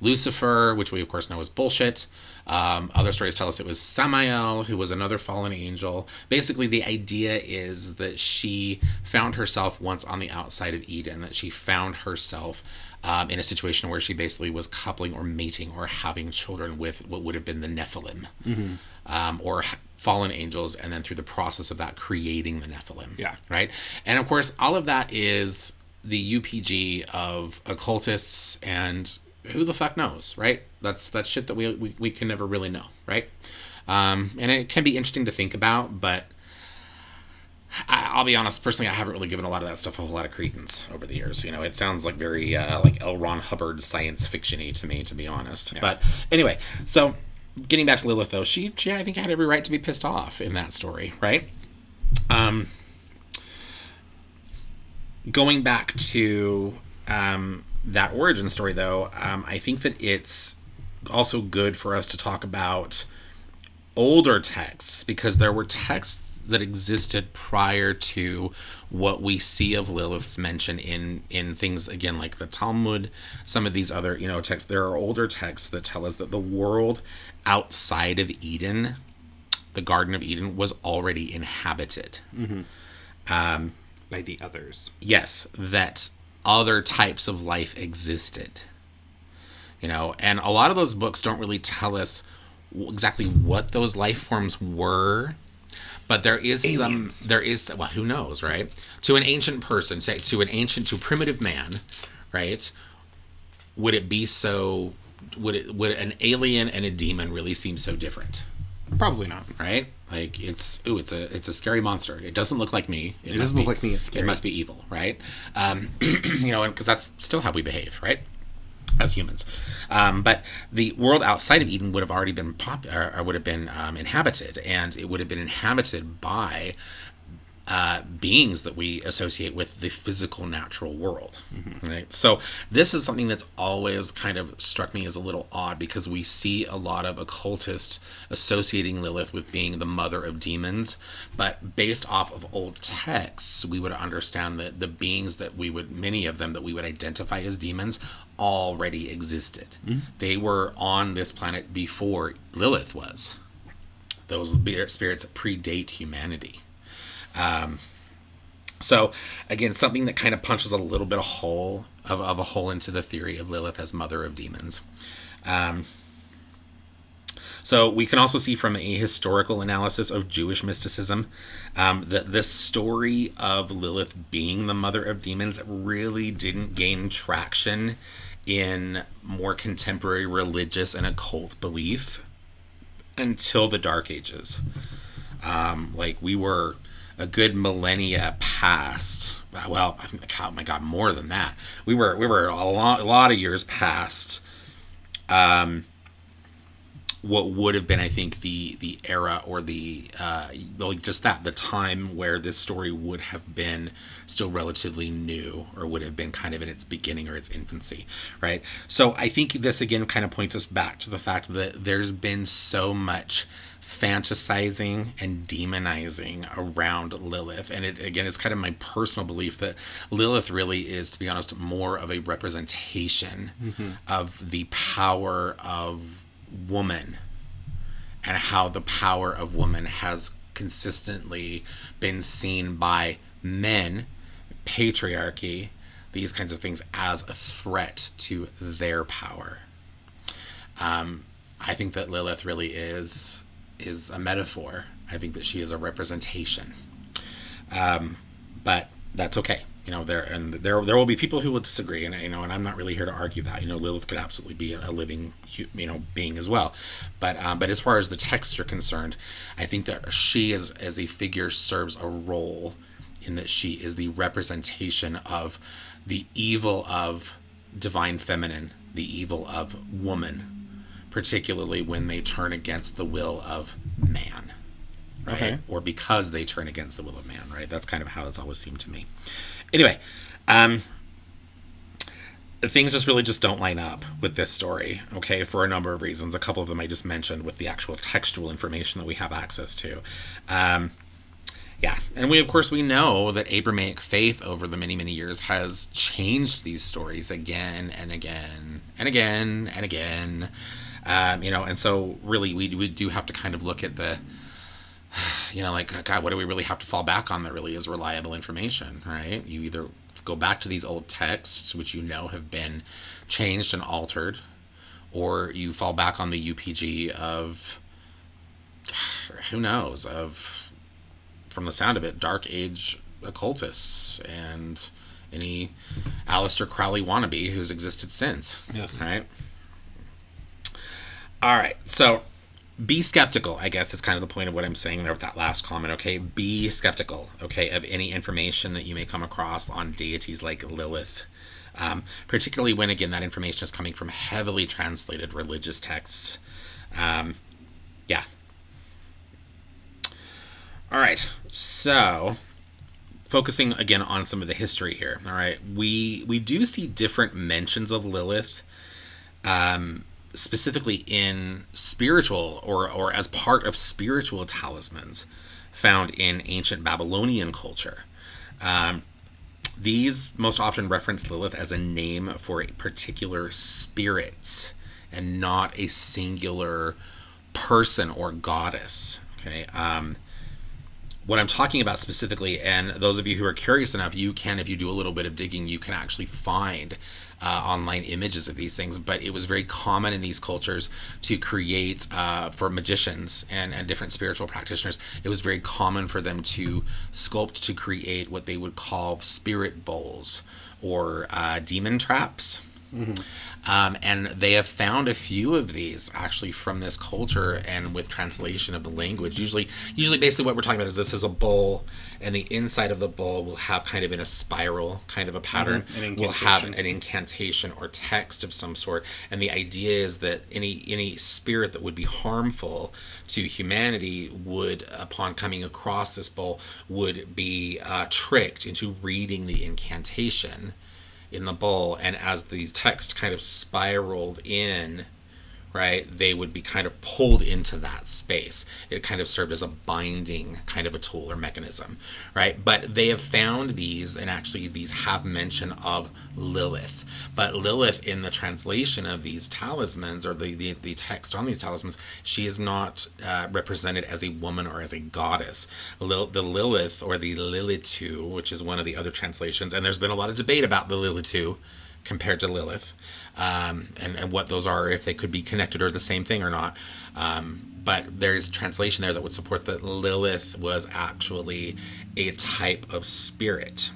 Lucifer, which we of course know is bullshit. Um, other stories tell us it was Samael, who was another fallen angel. Basically, the idea is that she found herself once on the outside of Eden, that she found herself um, in a situation where she basically was coupling or mating or having children with what would have been the Nephilim um, or fallen angels, and then through the process of that, creating the Nephilim. Yeah. Right? And of course, all of that is the UPG of occultists and who the fuck knows, right? That's that's shit that we we, we can never really know, right? Um, and it can be interesting to think about, but I, I'll be honest. Personally, I haven't really given a lot of that stuff a whole lot of credence over the years. You know, it sounds like very uh, like L. Ron Hubbard science fictiony to me, to be honest. But anyway, so getting back to Lilith, though, she she I think had every right to be pissed off in that story, right? Um, going back to um, that origin story, though, um, I think that it's also good for us to talk about older texts because there were texts that existed prior to what we see of Lilith's mention in in things again like the Talmud, some of these other you know texts. There are older texts that tell us that the world outside of Eden, the Garden of Eden, was already inhabited. Mm-hmm. Um, By the others. yes, that other types of life existed. You know, and a lot of those books don't really tell us exactly what those life forms were, but there is Aliens. some there is well who knows right? To an ancient person say to an ancient to primitive man right would it be so would it would an alien and a demon really seem so different? Probably not. right? Like it's ooh it's a it's a scary monster. It doesn't look like me. It, must doesn't look be- like me, it's it must be evil right? Um you know because that's still how we behave right as humans. Um, but the world outside of eden would have already been pop or, or would have been um, inhabited and it would have been inhabited by uh, beings that we associate with the physical natural world right? So this is something that's always kind of struck me as a little odd because we see a lot of occultists associating lilith with being the mother of demons but based off of old texts we would understand that the beings that we would many of them that we would identify as demons already existed. They were on this planet before lilith was. Those spirits predate humanity so again, something that kind of punches a little bit of hole of, of a hole into the theory of Lilith as mother of demons. Um, so we can also see from a historical analysis of Jewish mysticism um, that this story of Lilith being the mother of demons really didn't gain traction in more contemporary religious and occult belief until the Dark Ages. Um, like we were a good millennia past. Well, oh my God, more than that. We were we were a lot, a lot of years past. Um, what would have been, I think, the the era or the uh, well, just that the time where this story would have been still relatively new, or would have been kind of in its beginning or its infancy, right? So I think this again kind of points us back to the fact that there's been so much fantasizing and demonizing around Lilith. And it again is kind of my personal belief that Lilith really is, to be honest, more of a representation of the power of woman and how the power of woman has consistently been seen by men, patriarchy, these kinds of things as a threat to their power. Um, I think that Lilith really is is a metaphor. I think that she is a representation. Um, but that's okay. You know, there and there there will be people who will disagree, and you know, and I'm not really here to argue that. You know, Lilith could absolutely be a living, you know, being as well. But um, but as far as the texts are concerned, I think that she as as a figure serves a role in that she is the representation of the evil of divine feminine, the evil of woman, particularly when they turn against the will of man right? Okay. Or because they turn against the will of man, right? That's kind of how it's always seemed to me. Anyway, um, things just really just don't line up with this story, okay, for a number of reasons. A couple of them I just mentioned with the actual textual information that we have access to. Um, yeah, and we of course we know that Abrahamic faith over the many many years has changed these stories again and again and again and again. Um, you know, and so really we we do have to kind of look at the you know, like God, what do we really have to fall back on that really is reliable information, right? You either go back to these old texts, which you know have been changed and altered, or you fall back on the UPG of who knows of from the sound of it, dark age occultists and any Aleister Crowley wannabe who's existed since, right? All right, so be skeptical i guess is kind of the point of what i'm saying there with that last comment okay? Be skeptical okay of any information that you may come across on deities like lilith um, particularly when again that information is coming from heavily translated religious texts. Um, yeah. All right so focusing again on some of the history here all right? We we do see different mentions of lilith um, specifically in spiritual or, or as part of spiritual talismans found in ancient Babylonian culture. Um, these most often reference Lilith as a name for a particular spirit and not a singular person or goddess. Okay. Um, what I'm talking about specifically, and those of you who are curious enough, you can, if you do a little bit of digging, you can actually find uh, online images of these things, but it was very common in these cultures to create uh, for magicians and, and different spiritual practitioners. It was very common for them to sculpt to create what they would call spirit bowls or uh, demon traps. Um, and they have found a few of these actually from this culture and with translation of the language. Usually, usually basically what we're talking about is this is a bowl, and the inside of the bowl will have kind of in a spiral kind of a pattern. Mhm, an Will have an incantation or text of some sort, and the idea is that any any spirit that would be harmful to humanity would, upon coming across this bowl, would be uh, tricked into reading the incantation in the bowl and as the text kind of spiraled in right they would be kind of pulled into that space. It kind of served as a binding kind of a tool or mechanism right? But they have found these and actually these have mention of lilith. But lilith in the translation of these talismans or the, the, the text on these talismans she is not uh, represented as a woman or as a goddess. Lil, the lilith or the lilitu which is one of the other translations and there's been a lot of debate about the lilitu compared to Lilith, um, and and what those are, if they could be connected or the same thing or not. Um, but there's translation there that would support that Lilith was actually a type of spirit.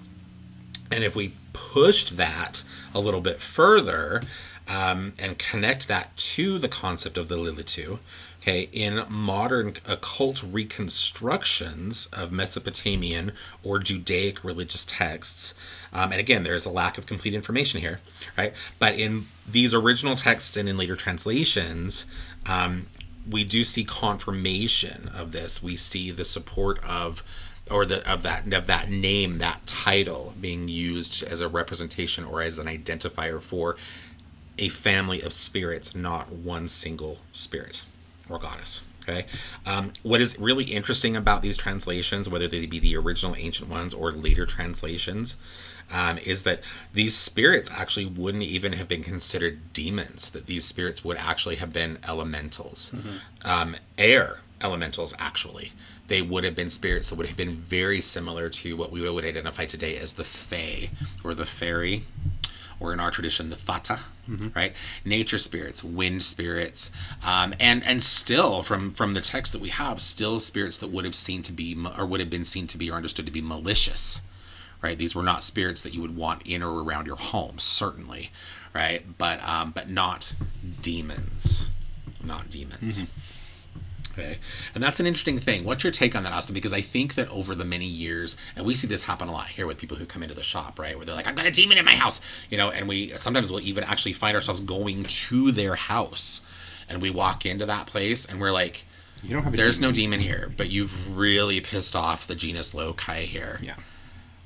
And if we pushed that a little bit further um, and connect that to the concept of the Lilitu, okay, in modern occult reconstructions of Mesopotamian or Judaic religious texts, um, and again, there's a lack of complete information here, right? But in these original texts and in later translations, um, we do see confirmation of this. We see the support of or the of that of that name, that title being used as a representation or as an identifier for a family of spirits, not one single spirit or goddess. Okay. Um, what is really interesting about these translations, whether they be the original ancient ones or later translations, um, is that these spirits actually wouldn't even have been considered demons. That these spirits would actually have been elementals, um, air elementals. Actually, they would have been spirits that would have been very similar to what we would identify today as the Fae or the fairy or in our tradition the fata right? Nature spirits wind spirits um, and and still from from the text that we have still spirits that would have seen to be or would have been seen to be or understood to be malicious right? These were not spirits that you would want in or around your home certainly right? But um, but not demons. Not demons Okay. And that's an interesting thing. What's your take on that, Austin? Because I think that over the many years, and we see this happen a lot here with people who come into the shop, right? Where they're like, I've got a demon in my house, you know, and we sometimes we'll even actually find ourselves going to their house and we walk into that place and we're like, You don't have there's demon. no demon here, but you've really pissed off the genius loci here. Yeah.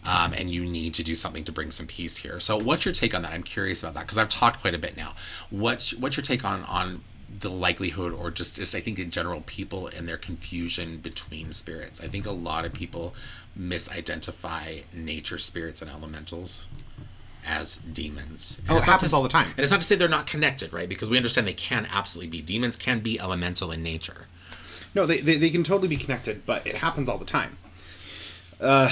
Um, and you need to do something to bring some peace here. So, what's your take on that? I'm curious about that because I've talked quite a bit now. What's what's your take on on the likelihood, or just just I think in general, people and their confusion between spirits? I think a lot of people misidentify nature spirits and elementals as demons. And Oh, it happens to all the time. And it's not to say they're not connected, right? Because we understand they can absolutely be. Demons can be elemental in nature. No, they, they, they can totally be connected, but it happens all the time. Uh,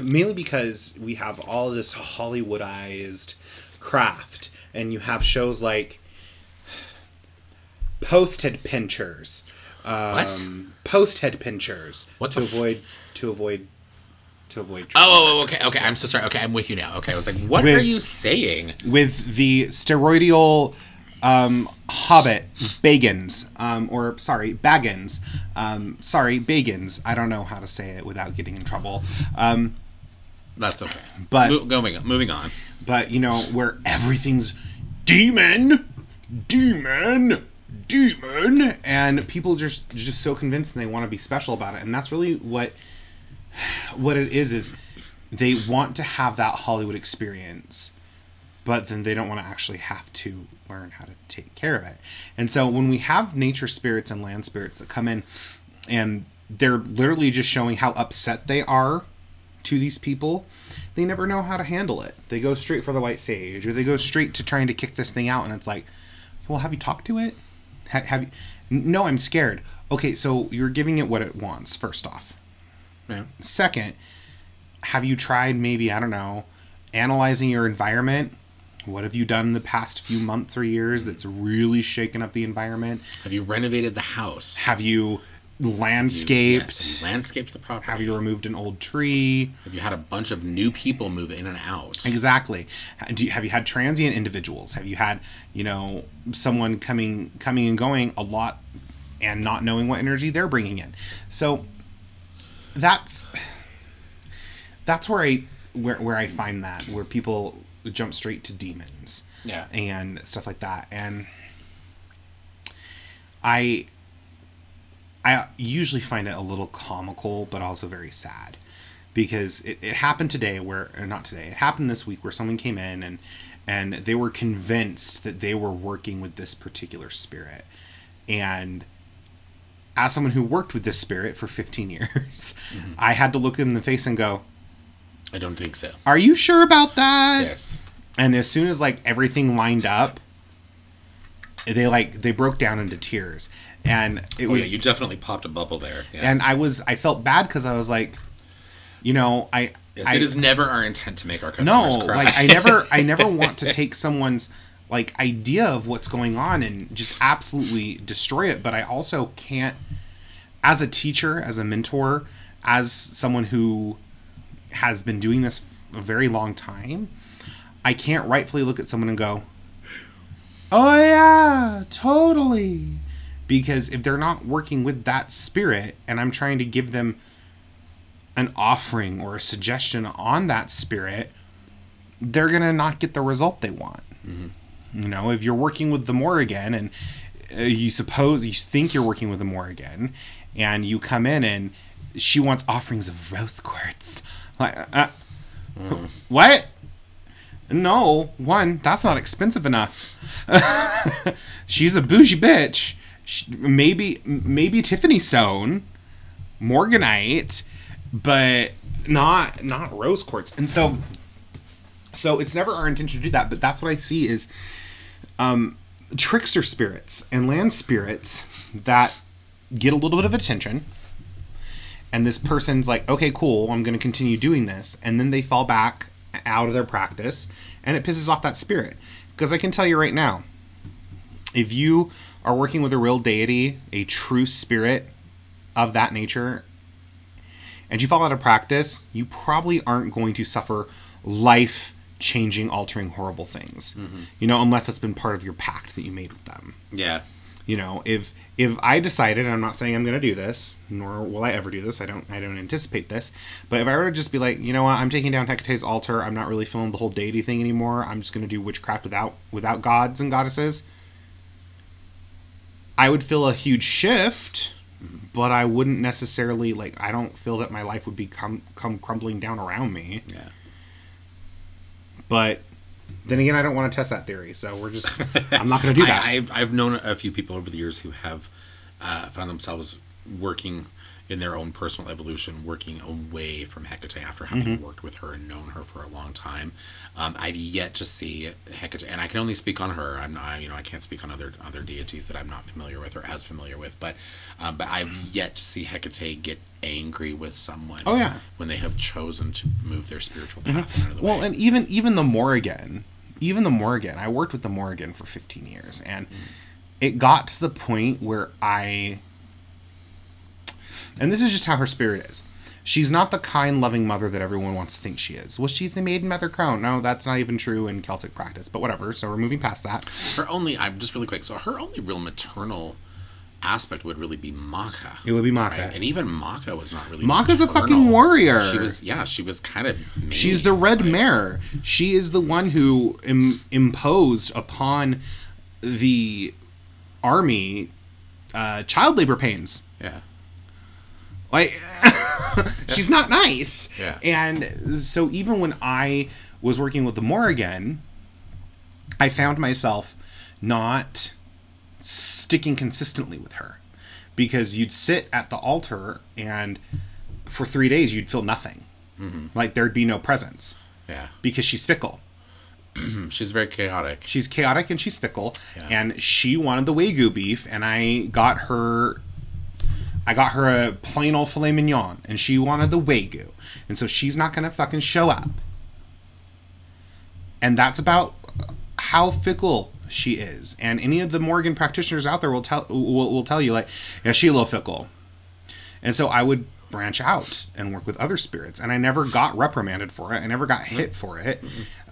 mainly because we have all this Hollywoodized craft, and you have shows like post head pinchers. Um, What? Post head pinchers What to f- avoid to avoid to avoid. Oh, oh, oh, okay, okay. I'm so sorry. Okay, I'm with you now. Okay, I was like, what With- are you saying? with the steroidal um, Hobbit Bagans, um, or sorry, Baggins. Um, sorry, Bagans. I don't know how to say it without getting in trouble. Um, That's okay. But- Mo- going moving on. but you know where everything's demon, demon, demon, and people just just so convinced and they want to be special about it, and that's really what what it is. Is they want to have that Hollywood experience, but then they don't want to actually have to learn how to take care of it. And so when we have nature spirits and land spirits that come in, and they're literally just showing how upset they are to these people, they never know how to handle it. They go straight for the white sage, or they go straight to trying to kick this thing out, and it's like, well, have you talked to it? Ha- have you? No, I'm scared. Okay, so you're giving it what it wants. First off, Yeah. second, have you tried maybe I don't know, analyzing your environment What have you done in the past few months or years that's really shaken up the environment? Have you renovated the house? Have you landscaped? Yes, landscaped the property. Have you removed an old tree? Have you had a bunch of new people move in and out? Exactly. Do you, have you had transient individuals? Have you had, you know, someone coming coming and going a lot and not knowing what energy they're bringing in? So that's that's where I where where I find that where people jump straight to demons. Yeah. And stuff like that. And I I usually find it a little comical, but also very sad. Because it, it happened today where or not today it happened this week where someone came in and and they were convinced that they were working with this particular spirit. And as someone who worked with this spirit for 15 years mm-hmm. i had to look them in the face and go I don't think so. are you sure about that? Yes. and as soon as like everything lined up they like they broke down into tears and it Oh was yeah, you definitely popped a bubble there. Yeah. and i was i felt bad because i was like you know i yes, I, it is never our intent to make our customers no cry. like i never i never want to take someone's like idea of what's going on and just absolutely destroy it but i also can't as a teacher as a mentor as someone who has been doing this a very long time i can't rightfully look at someone and go oh yeah totally because if they're not working with that spirit and i'm trying to give them an offering or a suggestion on that spirit, they're gonna not get the result they want. You know, if you're working with the Morrigan and uh, you suppose you think you're working with the Morrigan, and you come in and she wants offerings of rose quartz, like, uh, what? No, one, that's not expensive enough. She's a bougie bitch. Maybe, maybe Tiffany Stone, Morganite, but not not rose quartz. And so, so it's never our intention to do that. But that's what I see is um, trickster spirits and land spirits that get a little bit of attention. And this person's like, okay, cool, I'm going to continue doing this. And then they fall back out of their practice and it pisses off that spirit. Because I can tell you right now, if you are working with a real deity, a true spirit of that nature, and you fall out of practice, you probably aren't going to suffer life changing, altering, horrible things. Mm-hmm. You know, unless it's been part of your pact that you made with them. yeah. You know, if if I decided, and I'm not saying I'm going to do this, nor will I ever do this. I don't I don't anticipate this. But if I were to just be like, you know what, I'm taking down Hecate's altar. I'm not really feeling the whole deity thing anymore. I'm just going to do witchcraft without without gods and goddesses. I would feel a huge shift, but I wouldn't necessarily like. I don't feel that my life would become come crumbling down around me. Yeah. But then again, I don't want to test that theory, so we're just. I'm not going to do that. I, I've, I've known a few people over the years who have uh, found themselves working in their own personal evolution, working away from Hecate after having Mm-hmm. worked with her and known her for a long time. Um, I've yet to see Hecate, and I can only speak on her. I'm not, you know, I can't speak on other other deities that I'm not familiar with or as familiar with. But, um, but I've yet to see Hecate get angry with someone. Oh, yeah. when they have chosen to move their spiritual path out of the Well, way. and even even the Morrigan, even the Morrigan. I worked with the Morrigan for 15 years, and it got to the point where I. And this is just how her spirit is. She's not the kind, loving mother that everyone wants to think she is. Well, she's the maiden mother crone. No, that's not even true in Celtic practice, but whatever. So we're moving past that. Her only, I'm just really quick. So her only real maternal aspect would really be Macha. It would be Macha. Right? And even Macha was not really. Macha's a fucking warrior. She was, yeah, she was kind of. She's the Red Mare. She is the one who Im- imposed upon the army uh, child labor pains. Yeah. Like, she's not nice. Yeah. And so even when I was working with the Morrigan, I found myself not sticking consistently with her because you'd sit at the altar and for three days you'd feel nothing. Mm-hmm. Like there'd be no presence Yeah. because she's fickle. She's very chaotic. She's chaotic and she's fickle, Yeah. and she wanted the wagyu beef, and I got her. I got her a plain old filet mignon, and she wanted the wagyu, and so she's not gonna fucking show up. And that's about how fickle she is. And any of the Morrigan practitioners out there will tell will, will tell you like, yeah, she's a little fickle. And so I would branch out and work with other spirits. And I never got reprimanded for it. I never got hit for it.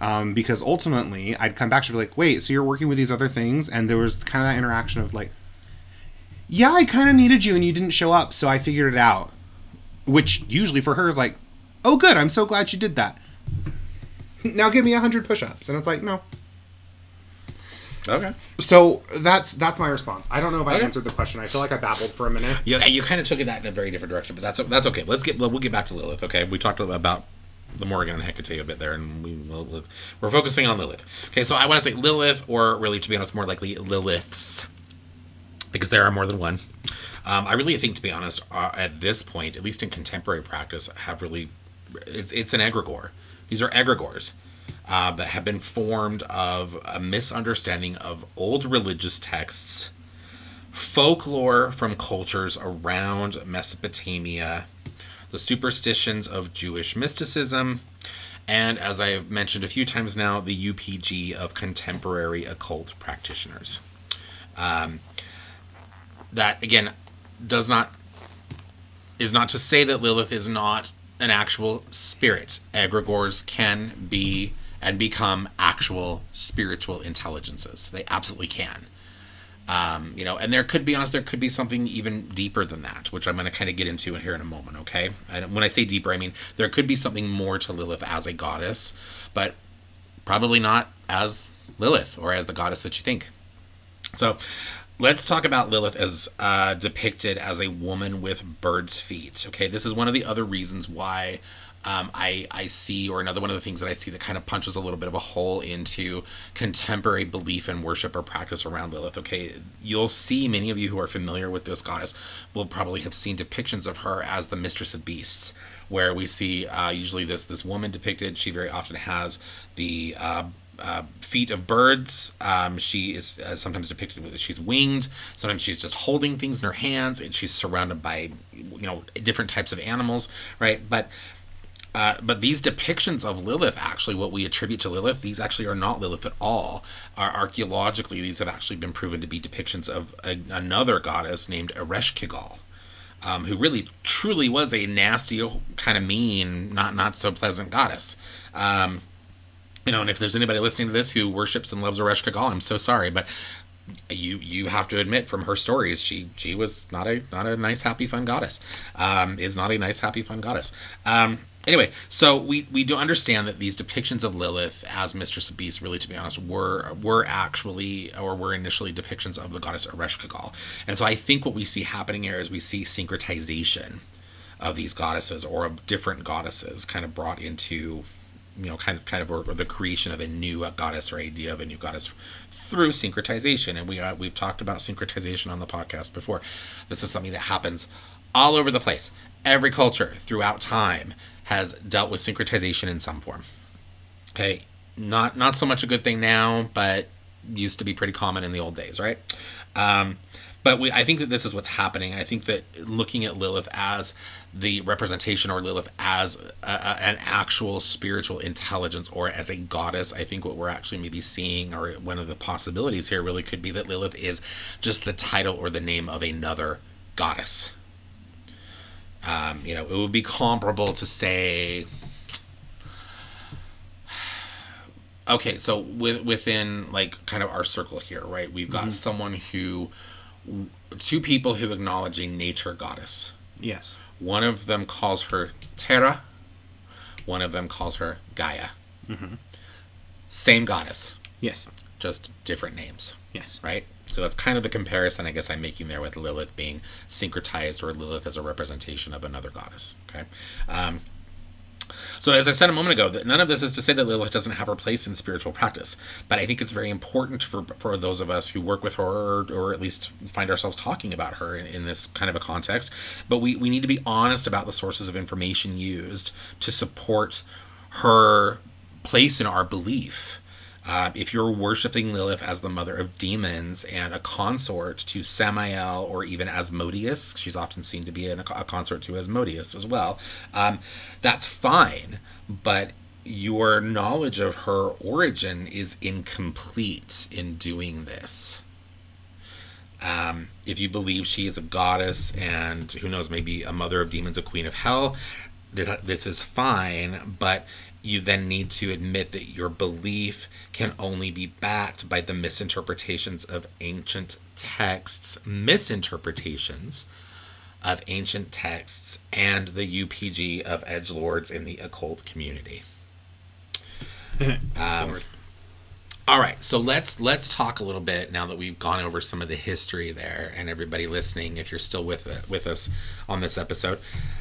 Um, because ultimately I'd come back to be like, wait, so you're working with these other things? And there was kind of that interaction of like, yeah, I kind of needed you and you didn't show up. So I figured it out. Which usually for her is like, oh, good. I'm so glad you did that. Now give me a hundred push-ups. And it's like, no. Okay. So that's that's my response. I don't know if I Okay. answered the question. I feel like I babbled for a minute. Yeah, you kind of took it that in a very different direction, but that's that's okay. Let's get we'll get back to Lilith. Okay, we talked about the Morrigan and Hecate a bit there, and we we're focusing on Lilith. Okay, so I want to say Lilith, or really, to be honest, more likely Liliths, because there are more than one. Um, I really think, to be honest, uh, at this point, at least in contemporary practice, have really it's it's an egregore. These are egregores. Uh, that have been formed of a misunderstanding of old religious texts, folklore from cultures around Mesopotamia, the superstitions of Jewish mysticism, and as I've mentioned a few times now, the UPG of contemporary occult practitioners. Um, that again does not is not to say that Lilith is not an actual spirit. Egregores can be and become actual spiritual intelligences. They absolutely can. Um, you know, and there could be honest, there could be something even deeper than that, which I'm going to kind of get into here in a moment. Okay, and when I say deeper, I mean there could be something more to Lilith as a goddess, but probably not as Lilith or as the goddess that you think. So let's talk about Lilith as uh, depicted as a woman with bird's feet. Okay, this is one of the other reasons why um, I, I see, or another one of the things that I see that kind of punches a little bit of a hole into contemporary belief and worship or practice around Lilith. Okay, you'll see many of you who are familiar with this goddess will probably have seen depictions of her as the mistress of beasts where we see uh, usually this this woman depicted. She very often has the uh, uh, feet of birds. Um, she is uh, sometimes depicted with she's winged. Sometimes she's just holding things in her hands, and she's surrounded by you know different types of animals, right? But uh, but these depictions of Lilith, actually, what we attribute to Lilith, these actually are not Lilith at all. Are archaeologically, these have actually been proven to be depictions of a, another goddess named Ereshkigal, um, who really truly was a nasty, kind of mean, not not so pleasant goddess. Um, you know, and if there's anybody listening to this who worships and loves Ereshkigal, I'm so sorry, but you you have to admit from her stories, she she was not a not a nice, happy, fun goddess. Um, is not a nice, happy, fun goddess. Um, anyway, so we we do understand that these depictions of Lilith as Mistress of Beasts, really, to be honest, were were actually or were initially depictions of the goddess Ereshkigal. And so I think what we see happening here is we see syncretization of these goddesses or of different goddesses kind of brought into you know kind of kind of or, or the creation of a new goddess or idea of a new goddess through syncretization. And we uh, we've talked about syncretization on the podcast before. This is something that happens all over the place. Every culture throughout time has dealt with syncretization in some form. Okay not not so much a good thing now but used to be pretty common in the old days right? Um, but we, I think that this is what's happening. I think that looking at Lilith as the representation, or Lilith as a, a, an actual spiritual intelligence, or as a goddess, I think what we're actually maybe seeing, or one of the possibilities here, really could be that Lilith is just the title or the name of another goddess. Um, you know, it would be comparable to say okay so with, within like kind of our circle here right we've got someone who two people who acknowledge a nature goddess. Yes. one of them calls her terra. One of them calls her gaia. Same goddess. Yes. just different names. Yes. right? So that's kind of the comparison i guess i'm making there with lilith being syncretized or lilith as a representation of another goddess. Okay? Um, so, as I said a moment ago, that none of this is to say that Lilith doesn't have her place in spiritual practice, but I think it's very important for for those of us who work with her, or, or at least find ourselves talking about her in, in this kind of a context. But we we need to be honest about the sources of information used to support her place in our belief. Uh, if you're worshiping Lilith as the mother of demons and a consort to Samael or even Asmodeus, she's often seen to be an, a consort to Asmodeus as well, um, that's fine. But your knowledge of her origin is incomplete in doing this. Um, if you believe she is a goddess and who knows, maybe a mother of demons, a queen of hell, th- this is fine, but you then need to admit that your belief can only be backed by the misinterpretations of ancient texts, misinterpretations of ancient texts, and the UPG of edge lords in the occult community. Um, all right, so let's let's talk a little bit now that we've gone over some of the history there, and everybody listening, if you're still with it, with us on this episode,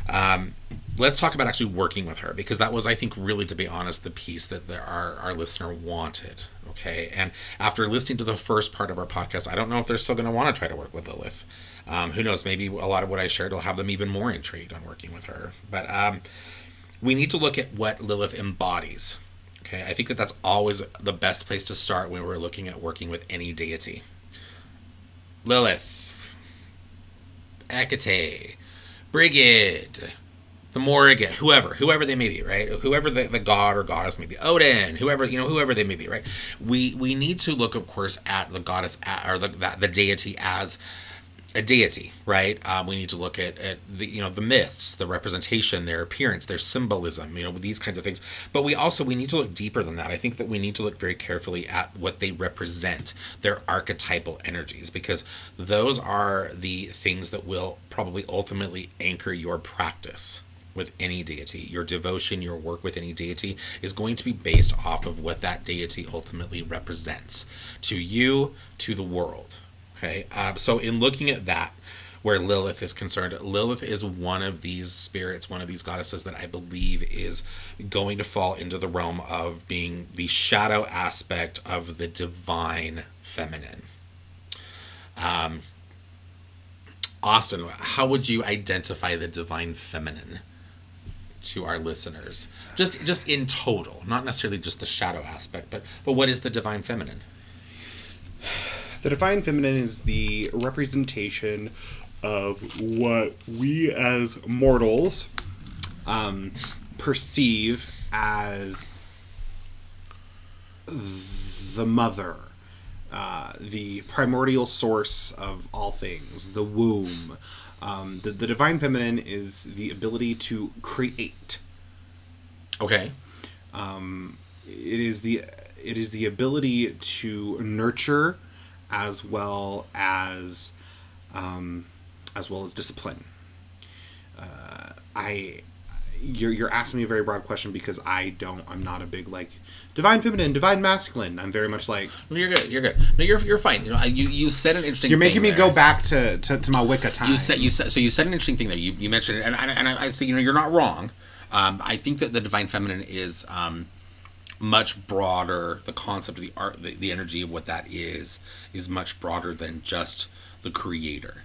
um, let's talk about actually working with her because that was, I think, really to be honest, the piece that the, our our listener wanted. Okay, and after listening to the first part of our podcast, I don't know if they're still going to want to try to work with Lilith. Um, who knows? Maybe a lot of what I shared will have them even more intrigued on working with her. But um, we need to look at what Lilith embodies. Okay, I think that that's always the best place to start when we're looking at working with any deity. Lilith, Hecate, Brigid, the whoever, whoever they may be, right? Whoever the, the god or goddess may be, Odin, whoever you know, whoever they may be, right? We we need to look, of course, at the goddess or the the, the deity as a deity, right? Um, we need to look at, at the you know the myths, the representation, their appearance, their symbolism, you know, these kinds of things. But we also we need to look deeper than that. I think that we need to look very carefully at what they represent, their archetypal energies, because those are the things that will probably ultimately anchor your practice with any deity. Your devotion, your work with any deity is going to be based off of what that deity ultimately represents to you, to the world. Okay, um, so in looking at that, where Lilith is concerned, Lilith is one of these spirits, one of these goddesses that I believe is going to fall into the realm of being the shadow aspect of the divine feminine. Um, Austin, how would you identify the divine feminine to our listeners? Just just in total, not necessarily just the shadow aspect, but but what is the divine feminine? The divine feminine is the representation of what we as mortals um, perceive as the mother, uh, the primordial source of all things, the womb. Um, the, the divine feminine is the ability to create. Okay. It is the it is the ability to nurture as well as um, as well as discipline. Uh, I you're you're asking me a very broad question because I don't I'm not a big like divine feminine, divine masculine. I'm very much like No, you're good. You're good. No, you're you're fine. You know, you you said an interesting. you're making thing me there. go back to, to, to my Wicca time. You said you said so. You said an interesting thing there. You, you mentioned it, and, and, and I, I say you know you're not wrong. Um, I think that the divine feminine is um, much broader. The concept of the art, the, the energy of what that is, is much broader than just the creator,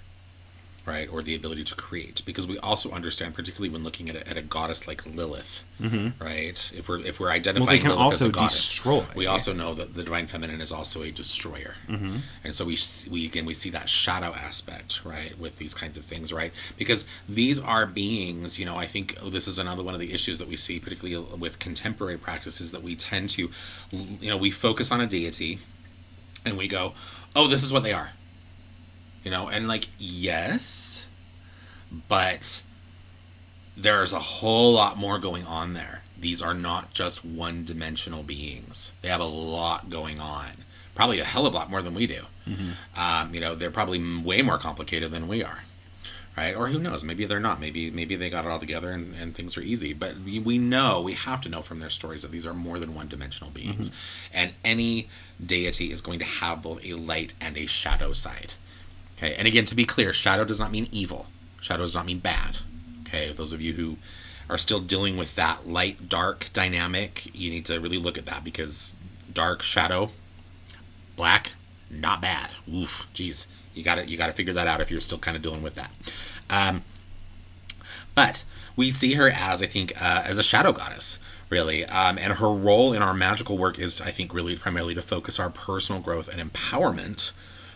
right, or the ability to create. Because we also understand, particularly when looking at a, at a goddess like Lilith, right? If we're if we're identifying well, they can Lilith also as a goddess, destroy. we also know that the divine feminine is also a destroyer, mm-hmm. and so we we again we see that shadow aspect, right, with these kinds of things, right? Because these are beings, you know. I think this is another one of the issues that we see, particularly with contemporary practices, that we tend to, you know, we focus on a deity, and we go, oh, this is what they are, you know, and like yes, but there's a whole lot more going on there. These are not just one dimensional beings. They have a lot going on. Probably a hell of a lot more than we do. Um, you know, they're probably way more complicated than we are. Right? Or who knows? Maybe they're not. Maybe maybe they got it all together and, and things are easy. But we, we know, we have to know from their stories that these are more than one dimensional beings. And any deity is going to have both a light and a shadow side. Okay, and again, to be clear, shadow does not mean evil. Shadow does not mean bad. Okay, those of you who are still dealing with that light dark dynamic, you need to really look at that because dark shadow, black, not bad. Oof, jeez, you got to you got to figure that out if you're still kind of dealing with that. Um, but we see her as I think uh, as a shadow goddess, really, um, and her role in our magical work is I think really primarily to focus our personal growth and empowerment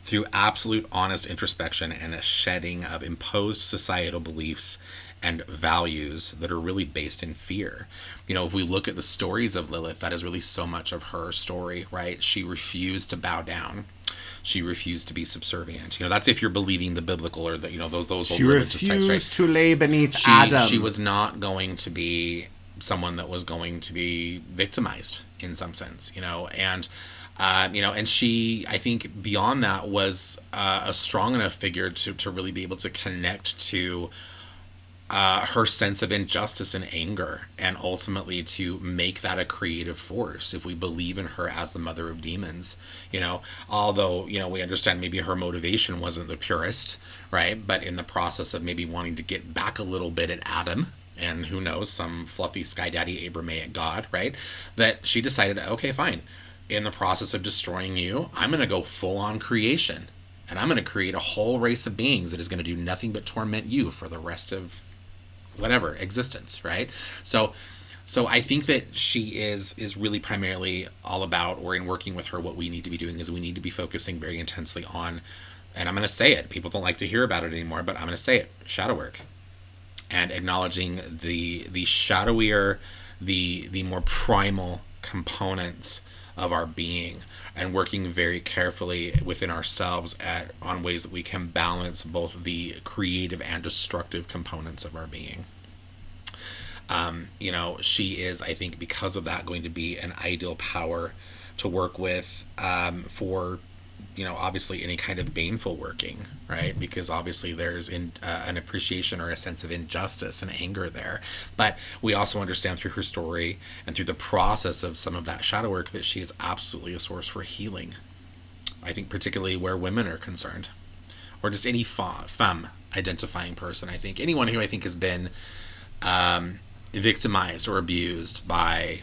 through absolute honest introspection and a shedding of imposed societal beliefs and values that are really based in fear. You know, if we look at the stories of Lilith, that is really so much of her story, right? She refused to bow down. She refused to be subservient. You know, that's if you're believing the biblical or the you know those those old She religious texts, right? refused to lay beneath she, Adam. she was not going to be someone that was going to be victimized in some sense, you know, and uh, you know, and she, I think, beyond that, was uh, a strong enough figure to to really be able to connect to uh, her sense of injustice and anger, and ultimately to make that a creative force. If we believe in her as the mother of demons, you know, although you know we understand maybe her motivation wasn't the purest, right? But in the process of maybe wanting to get back a little bit at Adam, and who knows, some fluffy sky daddy Abrahamic god, right? That she decided, okay, fine. In the process of destroying you, I'm going to go full on creation. And I'm going to create a whole race of beings that is going to do nothing but torment you for the rest of whatever existence, right? So so I think that she is is really primarily all about or in working with her what we need to be doing is we need to be focusing very intensely on and I'm going to say it. People don't like to hear about it anymore, but I'm going to say it. Shadow work and acknowledging the the shadowier, the the more primal components of our being, and working very carefully within ourselves at on ways that we can balance both the creative and destructive components of our being. Um, you know, she is, I think, because of that, going to be an ideal power to work with um, for you know obviously any kind of baneful working right? Because obviously there's in uh, an appreciation or a sense of injustice and anger there. But we also understand through her story and through the process of some of that shadow work that she is absolutely a source for healing. I think particularly where women are concerned or just any femme identifying person. I think anyone who i think has been um, victimized or abused by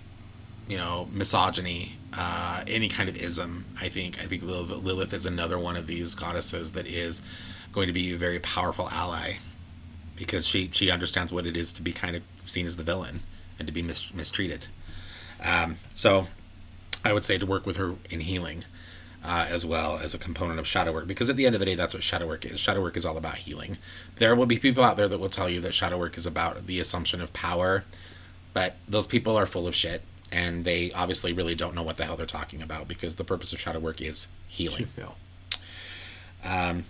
you know misogyny uh, any kind of ism i think. I think lilith, is another one of these goddesses that is going to be a very powerful ally because she she understands what it is to be kind of seen as the villain and to be mis- mistreated. Um, so i would say to work with her in healing uh, as well as a component of shadow work because at the end of the day that's what shadow work is. Shadow work is all about healing. There will be people out there that will tell you that shadow work is about the assumption of power but those people are full of shit and they obviously really don't know what the hell they're talking about because the purpose of shadow work is healing. Um,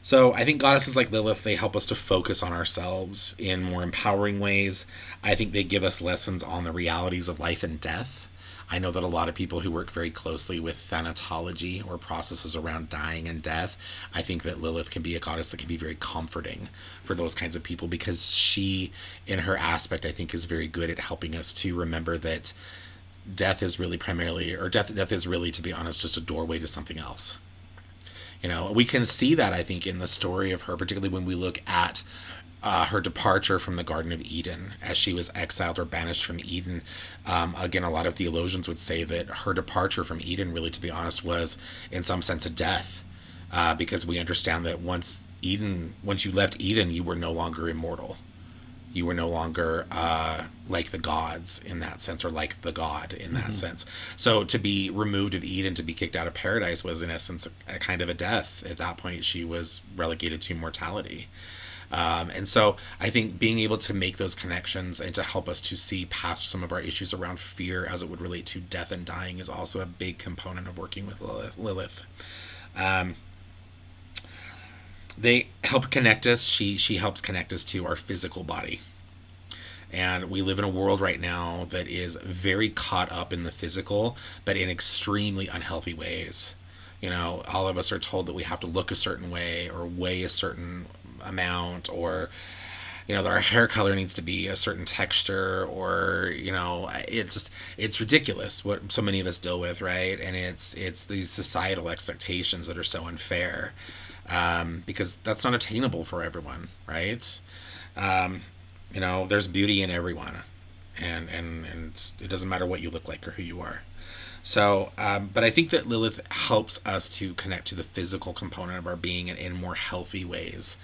so I think goddesses like Lilith they help us to focus on ourselves in more empowering ways. I think they give us lessons on the realities of life and death. I know that a lot of people who work very closely with thanatology or processes around dying and death, I think that Lilith can be a goddess that can be very comforting for those kinds of people because she, in her aspect, I think is very good at helping us to remember that death is really primarily, or death, death is really, to be honest, just a doorway to something else. You know, we can see that I think in the story of her, particularly when we look at uh, her departure from the Garden of Eden as she was exiled or banished from Eden. Um, again, a lot of theologians would say that her departure from Eden, really, to be honest, was in some sense a death, uh, because we understand that once Eden, once you left Eden, you were no longer immortal. You were no longer uh, like the gods in that sense, or like the God in that sense. So to be removed of Eden, to be kicked out of paradise, was in essence a kind of a death. At that point, she was relegated to mortality. Um, and so I think being able to make those connections and to help us to see past some of our issues around fear as it would relate to death and dying is also a big component of working with Lilith. Um, they help connect us. She she helps connect us to our physical body. And we live in a world right now that is very caught up in the physical, but in extremely unhealthy ways. You know, all of us are told that we have to look a certain way or weigh a certain amount or you know that our hair color needs to be a certain texture or you know it's just it's ridiculous what so many of us deal with right? And it's it's these societal expectations that are so unfair um, because that's not attainable for everyone right? Um, you know there's beauty in everyone and and and it doesn't matter what you look like or who you are. So, um, but I think that Lilith helps us to connect to the physical component of our being in, in more healthy ways.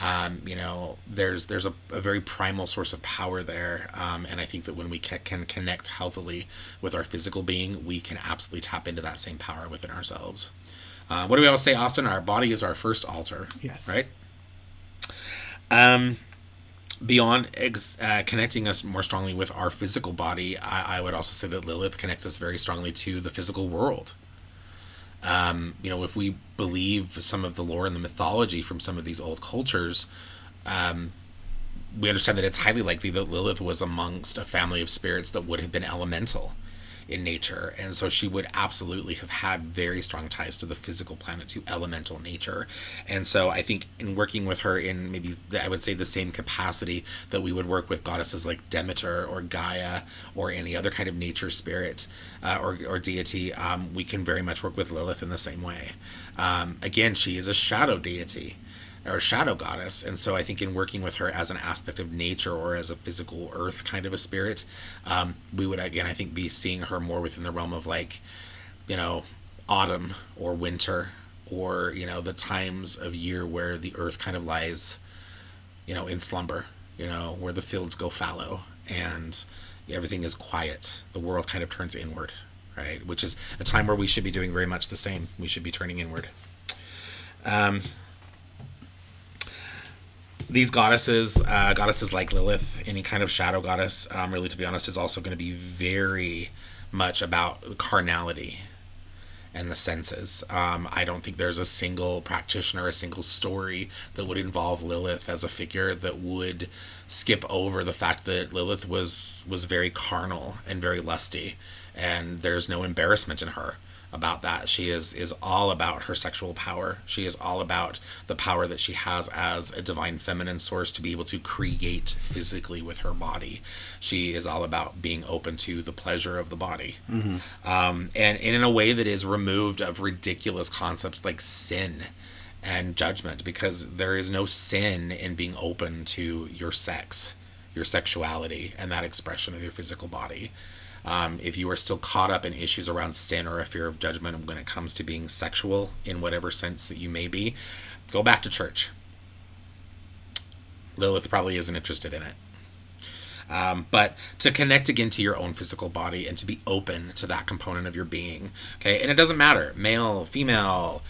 Um, you know, there's there's a, a, very primal source of power there, um, and I think that when we can, can connect healthily with our physical being, we can absolutely tap into that same power within ourselves. Uh, what do we always say, Austin? Our body is our first altar. Yes. Right. Um, beyond ex- uh, connecting us more strongly with our physical body, I, I would also say that Lilith connects us very strongly to the physical world. Um, you know, if we believe some of the lore and the mythology from some of these old cultures, um, we understand that it's highly likely that Lilith was amongst a family of spirits that would have been elemental in nature. And so she would absolutely have had very strong ties to the physical planet, to elemental nature. And so I think in working with her in maybe, I would say, the same capacity that we would work with goddesses like Demeter or Gaia or any other kind of nature spirit uh, or, or deity, um, we can very much work with Lilith in the same way. Um, again, she is a shadow deity or shadow goddess. And so I think in working with her as an aspect of nature or as a physical earth kind of a spirit, um, we would again I think be seeing her more within the realm of like, you know, autumn or winter or you know the times of year where the earth kind of lies, you know, in slumber. You know where the fields go fallow and everything is quiet. The world kind of turns inward, right? Which is a time where we should be doing very much the same. We should be turning inward. Um, these goddesses, uh, goddesses like Lilith, any kind of shadow goddess, um, really, to be honest, is also going to be very much about carnality and the senses. Um, I don't think there's a single practitioner, a single story that would involve Lilith as a figure that would skip over the fact that Lilith was was very carnal and very lusty, and there's no embarrassment in her about that. She is is all about her sexual power. She is all about the power that she has as a divine feminine source to be able to create physically with her body. She is all about being open to the pleasure of the body, mm-hmm. um, and, and in a way that is removed of ridiculous concepts like sin and judgment, because there is no sin in being open to your sex, your sexuality, and that expression of your physical body. Um, if you are still caught up in issues around sin or a fear of judgment when it comes to being sexual in whatever sense that you may be, go back to church. Lilith probably isn't interested in it. Um, but to connect again to your own physical body and to be open to that component of your being. Okay. And it doesn't matter male, female,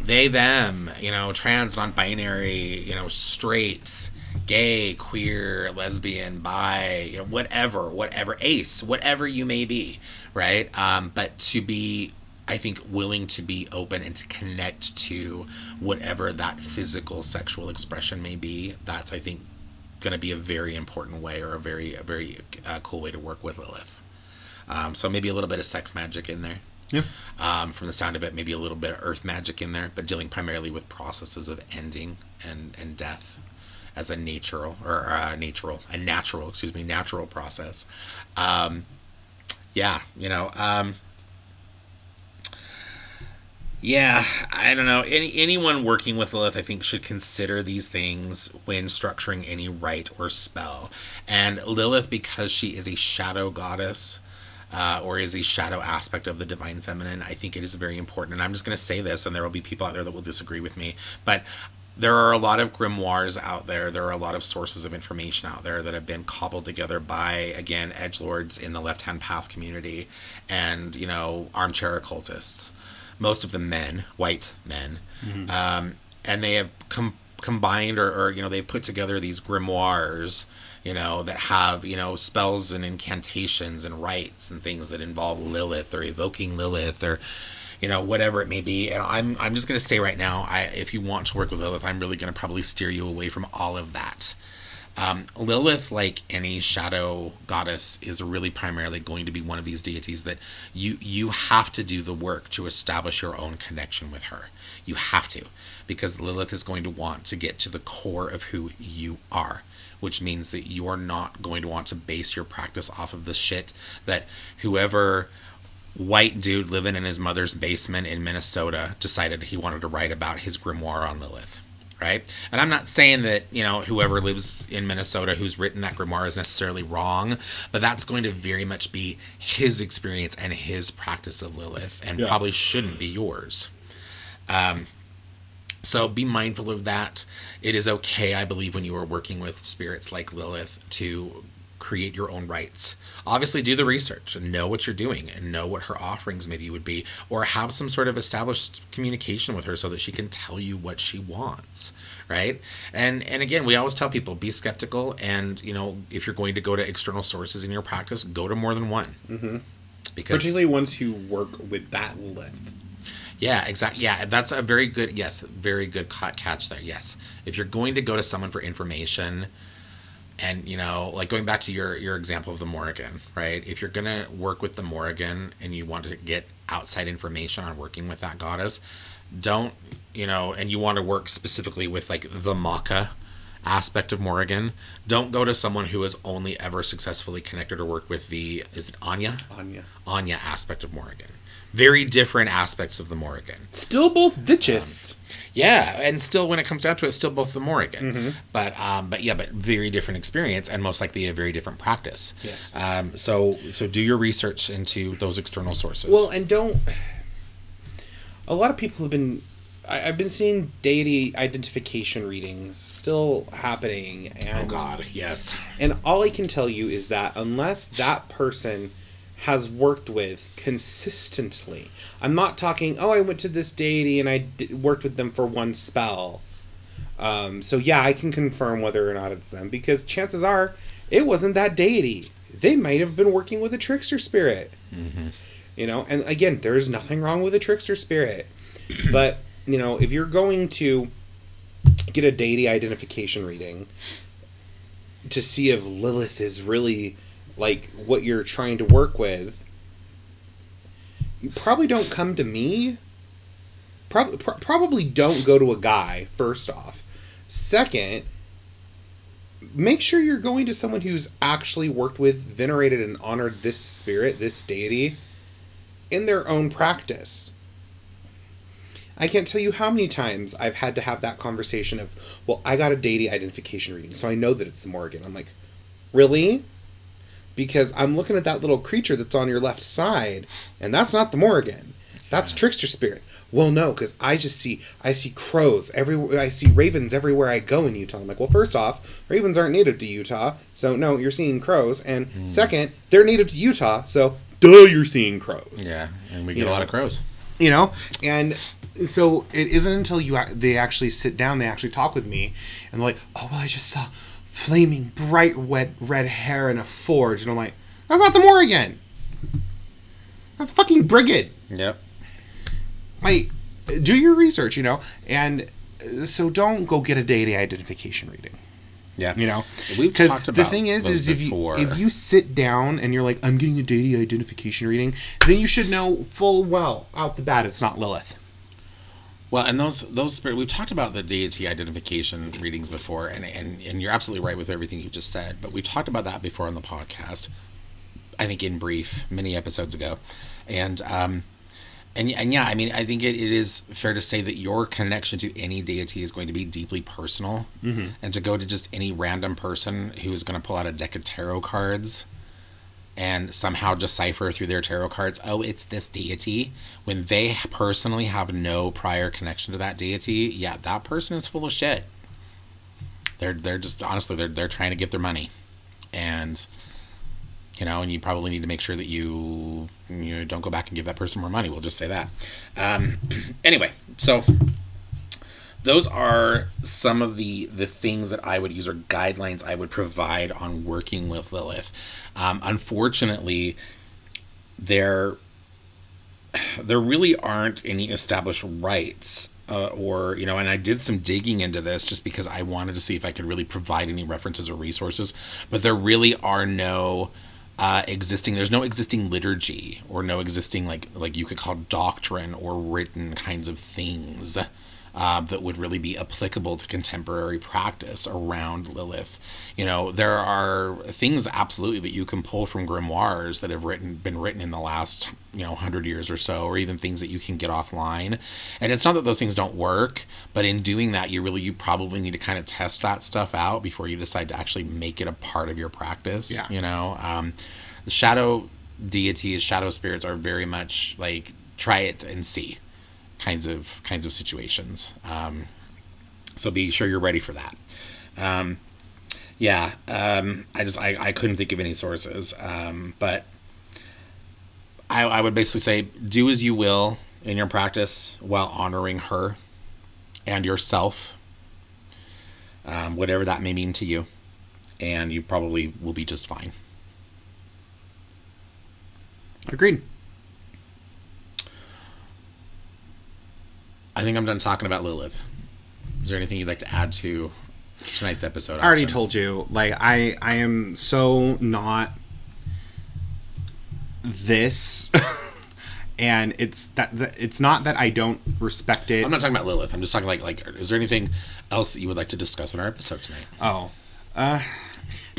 they, them, you know, trans, non binary, you know, straight, gay, queer, lesbian, bi, you know, whatever, whatever, ace, whatever you may be, right? Um, but to be, I think, willing to be open and to connect to whatever that physical sexual expression may be, that's, I think, going to be a very important way or a very, a very uh, cool way to work with Lilith. Um, so maybe a little bit of sex magic in there. Yeah. Um, from the sound of it, maybe a little bit of earth magic in there, but dealing primarily with processes of ending and, and death as a natural or uh, natural a natural excuse me natural process um, yeah you know um, yeah i don't know any anyone working with lilith i think should consider these things when structuring any rite or spell and lilith because she is a shadow goddess uh, or is a shadow aspect of the divine feminine. I think it is very important. And I'm just going to say this, and there will be people out there that will disagree with me, but there are a lot of grimoires out there. There are a lot of sources of information out there that have been cobbled together by, again, edge lords in the left hand path community, and you know, armchair occultists. Most of them men, white men, mm-hmm. um, and they have com- combined or, or you know they've put together these grimoires you know, that have, you know, spells and incantations and rites and things that involve Lilith or evoking Lilith or, you know, whatever it may be. And I'm, I'm just to say right now, I, if you want to work with Lilith, I'm really to probably steer you away from all of that. Um, Lilith, like any shadow goddess, is really primarily going to be one of these deities that you you have to do the work to establish your own connection with her. You have to, because Lilith is going to want to get to the core of who you are, which means that you are not going to want to base your practice off of the shit that whoever white dude living in his mother's basement in Minnesota decided he wanted to write about his grimoire on Lilith. Right? And I'm not saying that, you know, whoever lives in Minnesota who's written that grimoire is necessarily wrong, but that's going to very much be his experience and his practice of Lilith and yeah. probably shouldn't be yours. Um, so be mindful of that. It is okay, I believe, when you are working with spirits like Lilith to create your own rights. Obviously, do the research and know what you're doing and know what her offerings maybe would be, or have some sort of established communication with her so that she can tell you what she wants, right? And and again, we always tell people be skeptical, and you know if you're going to go to external sources in your practice, go to more than one. Mm-hmm. Because Particularly once you work with that Lilith. yeah, exactly. Yeah, that's a very good. Yes, very good catch there. Yes, if you're going to go to someone for information, and you know, like going back to your your example of the Morrigan, right? If you're gonna work with the Morrigan and you want to get outside information on working with that goddess, don't you know? And you want to work specifically with like the Macha aspect of Morrigan, don't go to someone who has only ever successfully connected or worked with the is it Anya? Anya. Anya aspect of Morrigan. Very different aspects of the Morrigan. Still both vicious. Yeah, and still, when it comes down to it, still both the Morrigan. Mm-hmm. But um, but yeah, but very different experience, and most likely a very different practice. Yes. Um, so so do your research into those external sources. Well, and don't. A lot of people have been. I, I've been seeing deity identification readings still happening, oh and God, yes. and all I can tell you is that unless that person has worked with consistently, I'm not talking. Oh, I went to this deity and I d- worked with them for one spell. Um, so yeah, I can confirm whether or not it's them because chances are it wasn't that deity. They might have been working with a trickster spirit. You know, and again, there's nothing wrong with a trickster spirit, but you know, if you're going to get a deity identification reading to see if Lilith is really like what you're trying to work with, you probably don't come to me. Probably, probably don't go to a guy. First off, second, make sure you're going to someone who's actually worked with, venerated, and honored this spirit, this deity, in their own practice. I can't tell you how many times I've had to have that conversation of, well, I got a deity identification reading, so I know that it's the Morrigan. I'm like, really? Because I'm looking at that little creature that's on your left side, and that's not the Morrigan. That's trickster spirit. Well, no, because I just see I see crows everywhere. I see ravens everywhere I go in Utah. I'm like, well, first off, ravens aren't native to Utah, so no, you're seeing crows. And hmm. second, they're native to Utah, so duh, you're seeing crows Yeah, and we You get a lot of crows. you know and so it isn't until you they actually sit down they actually talk with me and they're like oh well i just saw flaming bright red red hair in a forge and i'm like that's not the morrigan that's fucking brigid. Yep. like do your research you know and uh, so don't go get a deity identification reading. Yeah. you know? We've talked the thing is is if you if you sit down and you're like i'm getting a deity identification reading then you should know full well out the bat it's not lilith Well, and those those spirit we've talked about the deity identification readings before, and and and you're absolutely right with everything you just said. But we've talked about that before on the podcast. I think in brief, many episodes ago, and um, and and yeah, I mean, I think it, it is fair to say that your connection to any deity is going to be deeply personal, mm-hmm. and to go to just any random person who is going to pull out a deck of tarot cards and somehow decipher through their tarot cards, oh, it's this deity, when they personally have no prior connection to that deity, yeah, that person is full of shit. They're they're just honestly they're they're trying to get their money, and you know, and you probably need to make sure that you you don't go back and give that person more money. We'll just say that. Um, anyway, so those are some of the the things that I would use or guidelines I would provide on working with Lilith. Um, unfortunately, there there really aren't any established rights. Uh, or you know, and I did some digging into this just because I wanted to see if I could really provide any references or resources. But there really are no uh, existing. There's no existing liturgy or no existing like like you could call doctrine or written kinds of things uh, that would really be applicable to contemporary practice around Lilith. You know, there are things absolutely that you can pull from grimoires that have written been written in the last you know hundred years or so, or even things that you can get offline. And it's not that those things don't work, but in doing that, you really you probably need to kind of test that stuff out before you decide to actually make it a part of your practice. Yeah. You know, um, the shadow deities, shadow spirits are very much like try it and see kinds of kinds of situations. Um, so be sure you're ready for that. Um, Yeah, um, I just I, I couldn't think of any sources, um, but I, I would basically say do as you will in your practice while honoring her and yourself, um, whatever that may mean to you, and you probably will be just fine. Agreed. I think I'm done talking about Lilith. Is there anything you'd like to add to tonight's episode? I already told you. Like I, I am so not this, and it's that, that it's not that I don't respect it. I'm not talking about Lilith. I'm just talking like like. Is there anything else that you would like to discuss in our episode tonight? Oh, uh,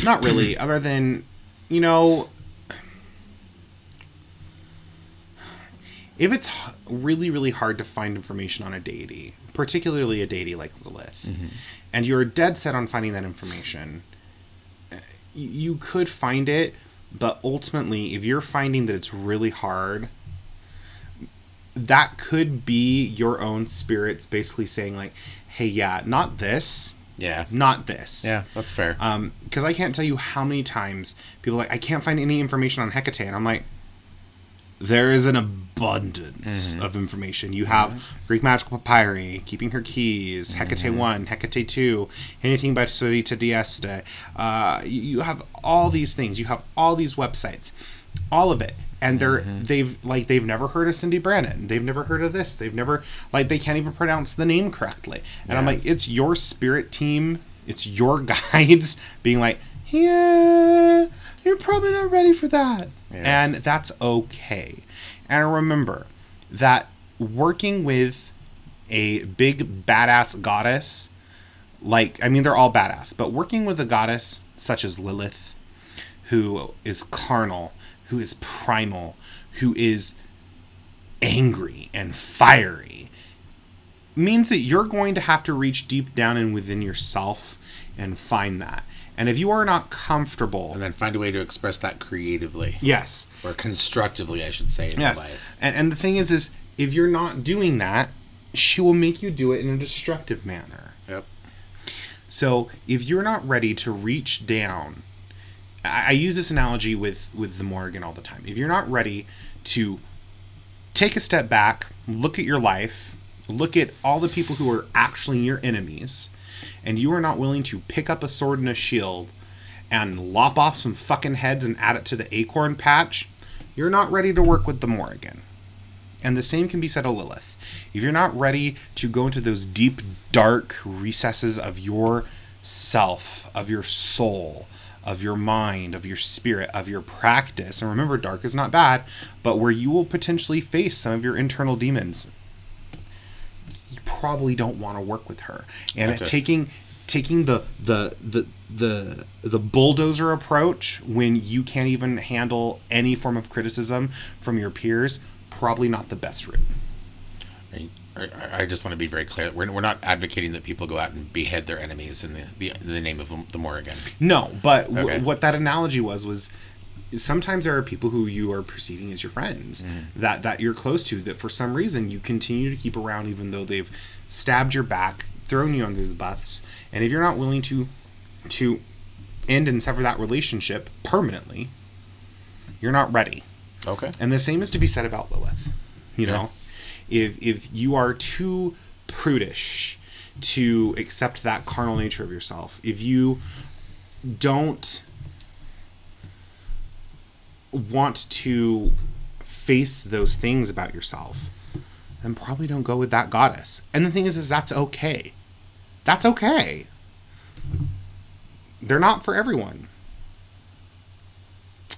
not really. other than, you know, if it's really, really hard to find information on a deity, particularly a deity like Lilith, and you're dead set on finding that information, uh, you could find it, but ultimately, if you're finding that it's really hard, that could be your own spirits basically saying like, "Hey, yeah, not this." Yeah. not this. Yeah, that's fair. Um, because I can't tell you how many times people are like I can't find any information on Hecate, and I'm like, there is an abundance mm-hmm. of information. You have mm-hmm. Greek magical papyri, keeping her keys, Hecate mm-hmm. one, Hecate two, anything by Sorita d'Este. Uh, you, have all these things. You have all these websites, all of it. And they're they've like they've never heard of Cyndi Brannen. They've never heard of this. They've never like they can't even pronounce the name correctly. And I'm like, it's your spirit team, it's your guides being like, yeah, you're probably not ready for that. And that's okay. And remember that working with a big badass goddess, like, I mean, they're all badass, but working with a goddess such as Lilith, who is carnal, who is primal, who is angry and fiery, means that you're going to have to reach deep down and within yourself and find that. And if you are not comfortable, and then find a way to express that creatively yes, or constructively, I should say, in yes, life. and and the thing is, is if you're not doing that, she will make you do it in a destructive manner. Yep. So if you're not ready to reach down, I, I use this analogy with with the Morrigan all the time. If you're not ready to take a step back, look at your life, look at all the people who are actually your enemies, and you are not willing to pick up a sword and a shield and lop off some fucking heads and add it to the acorn patch, you're not ready to work with the Morrigan. And the same can be said of Lilith. If you're not ready to go into those deep, dark recesses of your self, of your soul, of your mind, of your spirit, of your practice, and remember, dark is not bad, but where you will potentially face some of your internal demons, probably don't want to work with her. And Okay. taking taking the the the the the bulldozer approach when you can't even handle any form of criticism from your peers probably not the best route I, I- I just want to be very clear. We're, we're not advocating that people go out and behead their enemies in the, the, the name of the Morrigan. no but w- what that analogy was was sometimes there are people who you are perceiving as your friends mm-hmm. that that you're close to that for some reason you continue to keep around even though they've stabbed your back thrown you under the bus and if you're not willing to to end and sever that relationship permanently you're not ready Okay. And the same is to be said about Lilith. You know, if if you are too prudish to accept that carnal nature of yourself, if you don't want to face those things about yourself, then probably don't go with that goddess. And the thing is, is that's okay. That's okay. They're not for everyone.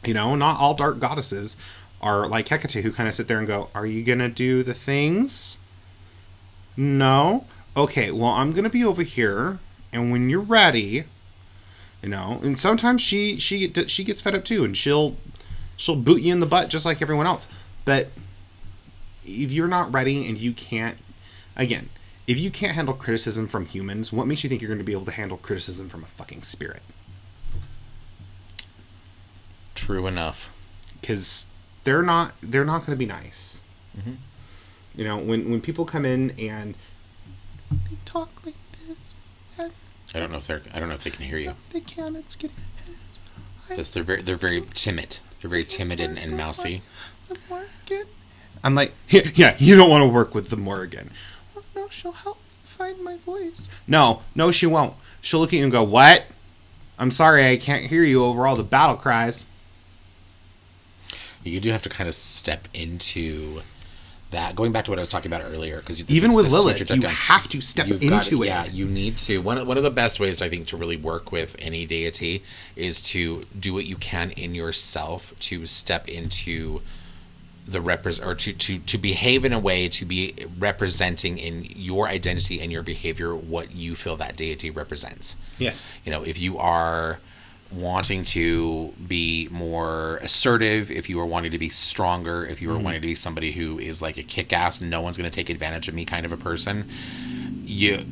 You know, not all dark goddesses are like Hecate, who kind of sit there and go, Are you going to do the things? No? Okay, well, I'm going to be over here, and when you're ready, you know, and sometimes she she she gets fed up too, and she'll she'll boot you in the butt just like everyone else. But if you're not ready and you can't, again, if you can't handle criticism from humans, what makes you think you're going to be able to handle criticism from a fucking spirit? True enough. because they're not they're not going to be nice. Mm-hmm. You know, when when people come in and they talk like this, I don't know if they're. I don't know if they can hear you. They can. It's getting. Because they're very. They're very timid. They're very timid and, and mousy. The Morrigan. I'm like, yeah, yeah, you don't want to work with the Morrigan. Well, no, she'll help me find my voice. No, no, she won't. She'll look at you and go, "What? I'm sorry, I can't hear you over all the battle cries." You do have to kind of step into that. Going back to what I was talking about earlier, because Even with Lilith, you have to step into it. Yeah, you need to. One of, one of the best ways I think to really work with any deity is to do what you can in yourself to step into the repres or to, to to behave in a way to be representing in your identity and your behavior what you feel that deity represents. Yes. You know, if you are wanting to be more assertive, if you are wanting to be stronger, if you are mm-hmm. wanting to be somebody who is like a kick ass, no one's going to take advantage of me kind of a person, you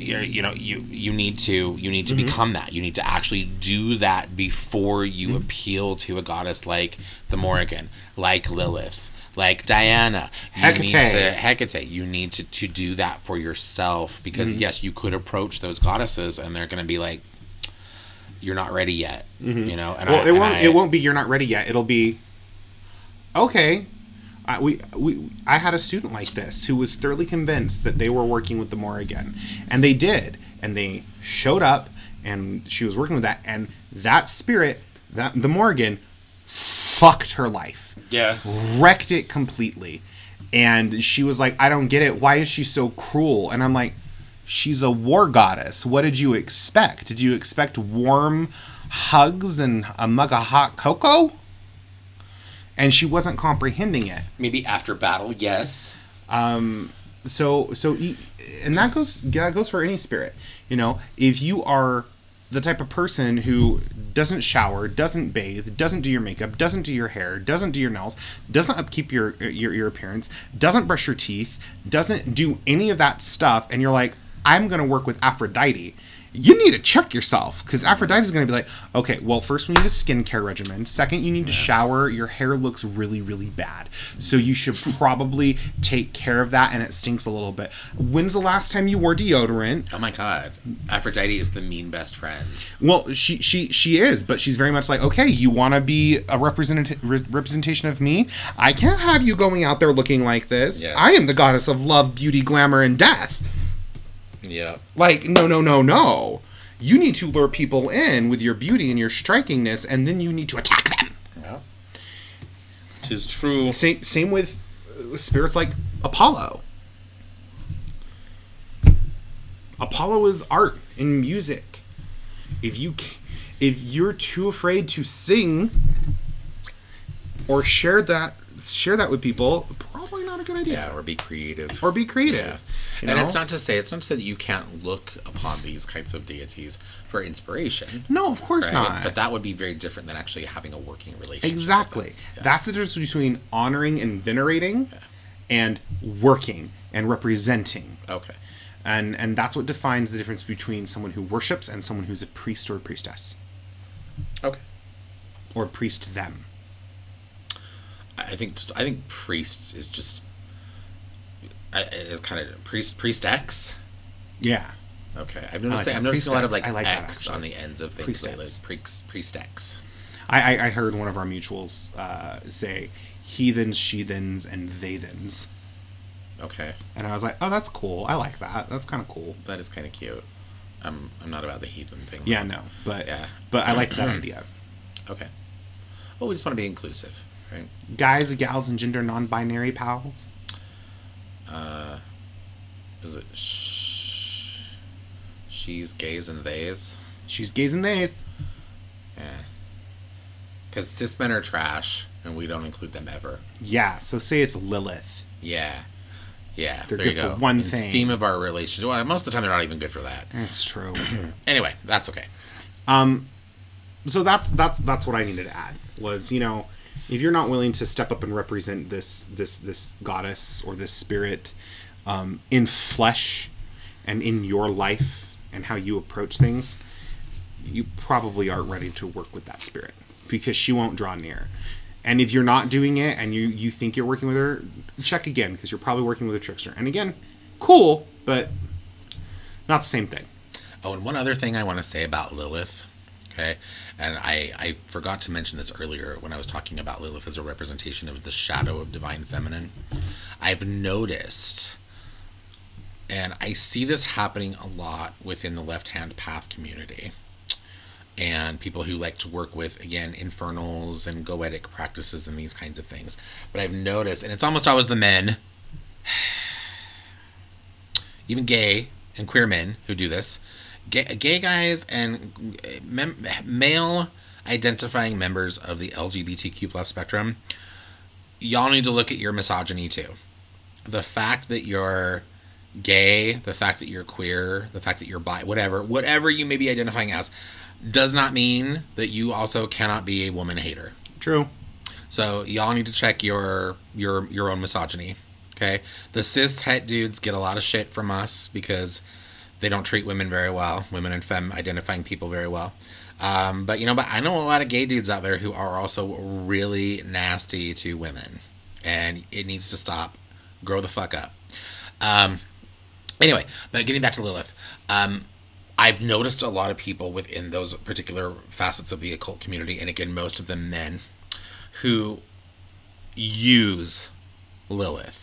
you're, you know you you need to you need to mm-hmm. become that. You need to actually do that before you mm-hmm. appeal to a goddess like the Morrigan like Lilith like Diana. You need Hecate. to Hecate. You need to, to do that for yourself because yes you could approach those goddesses and they're going to be like you're not ready yet mm-hmm. you know and Well, I- it won't. I- it won't be. You're not ready yet. It'll be. Okay. I, we, we I had a student like this who was thoroughly convinced that they were working with the Morrigan, and they did, and they showed up, and she was working with that, and that spirit, that the Morrigan, fucked her life yeah wrecked it completely. And she was like, I don't get it. Why is she so cruel? And I'm like, she's a war goddess. What did you expect? Did you expect warm hugs and a mug of hot cocoa? And she wasn't comprehending it. maybe after battle yes um, so so e- and that goes that goes for any spirit you know if you are the type of person who doesn't shower doesn't bathe doesn't do your makeup doesn't do your hair doesn't do your nails doesn't upkeep your your, your appearance doesn't brush your teeth doesn't do any of that stuff and you're like i'm going to work with aphrodite you need to check yourself because Aphrodite is going to be like, okay, well, first we need a skincare regimen. Second, you need to shower. Your hair looks really, really bad. So you should probably take care of that and it stinks a little bit. When's the last time you wore deodorant? oh my god Aphrodite is the mean best friend Well, she she she is, but she's very much like, okay, you want to be a re- representation of me? I can't have you going out there looking like this. Yes. I am the goddess of love, beauty, glamour, and death. Yeah Like, no, no, no, no. You need to lure people in with your beauty and your strikingness, and then you need to attack them. yeah tis true Same, same with uh, spirits like Apollo. Apollo is art and music. If you, if you're too afraid to sing or share that, share that with people, not a good idea. yeah or be creative Or be creative. Yeah. you And it's not to say it's not to say that you can't look upon these kinds of deities for inspiration. No, of course right? not. But that would be very different than actually having a working relationship. Exactly. Yeah. That's the difference between honoring and venerating and working and representing. okay. And and that's what defines the difference between someone who worships and someone who's a priest or a priestess. Okay. Or priest them. I I think just I think priests is just I- is kind of priest priest X. Yeah. Okay, I've noticed like I'm that. noticing a lot of like, like X on the ends of things Priest lately. X. Priest priest X. I, I, I heard one of our mutuals uh, say heathens, sheathens, and theythens. Okay, And I was like, oh, that's cool. I like that. That's kind of cool. that is kind of cute. I'm I'm not about the heathen thing. Yeah, no. But Yeah. but I like that idea. Okay. Well, we just want to be inclusive, right? Guys, gals, and gender non binary pals. Is it sh- she's gays and theys? She's gays and theys. Yeah. Because cis men are trash, and we don't include them ever. Yeah, so saith Lilith. Yeah. Yeah. They're there good you for one And thing. Theme of our relationship. Well, most of the time they're not even good for that. That's true. Anyway, that's okay. Um, so that's that's that's what I needed to add was you know if you're not willing to step up and represent this this this goddess or this spirit um, in flesh and in your life and how you approach things, you probably aren't ready to work with that spirit because she won't draw near. And if you're not doing it and you you think you're working with her, check again because you're probably working with a trickster. And again, cool, but not the same thing. Oh, and one other thing I want to say about Lilith, okay, and I I forgot to mention this earlier when I was talking about Lilith as a representation of the shadow of divine feminine. I've noticed, and I see this happening a lot within the left hand path community. And people who like to work with, again, infernals and goetic practices and these kinds of things. But I've noticed, and it's almost always the men, even gay and queer men who do this, gay, gay guys and mem- male identifying members of the LGBTQ plus spectrum, y'all need to look at your misogyny too. The fact that you're gay, the fact that you're queer, the fact that you're bi, whatever, whatever you may be identifying as, does not mean that you also cannot be a woman hater. True. So y'all need to check your your your own misogyny. Okay, the cis het dudes get a lot of shit from us because they don't treat women very well, women and femme identifying people very well. Um, but you know, but I know a lot of gay dudes out there who are also really nasty to women, and it needs to stop. Grow the fuck up. Um, anyway, but getting back to Lilith, um, I've noticed a lot of people within those particular facets of the occult community, and again, most of them men, who use Lilith.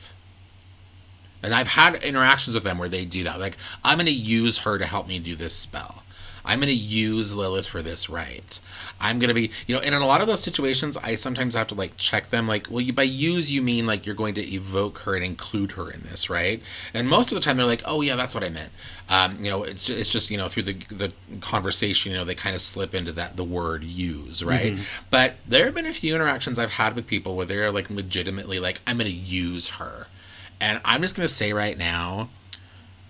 And I've had interactions with them where they do that. Like, I'm going to use her to help me do this spell. I'm going to use Lilith for this right. I'm going to be, you know, and in a lot of those situations, I sometimes have to like check them. Like, well, you, by use, you mean like you're going to evoke her and include her in this, right? And most of the time, they're like, oh, yeah, that's what I meant. Um, you know, it's, it's just, you know, through the, the conversation, you know, they kind of slip into that, the word use, right? But there have been a few interactions I've had with people where they're like legitimately like, I'm going to use her. And I'm just going to say right now,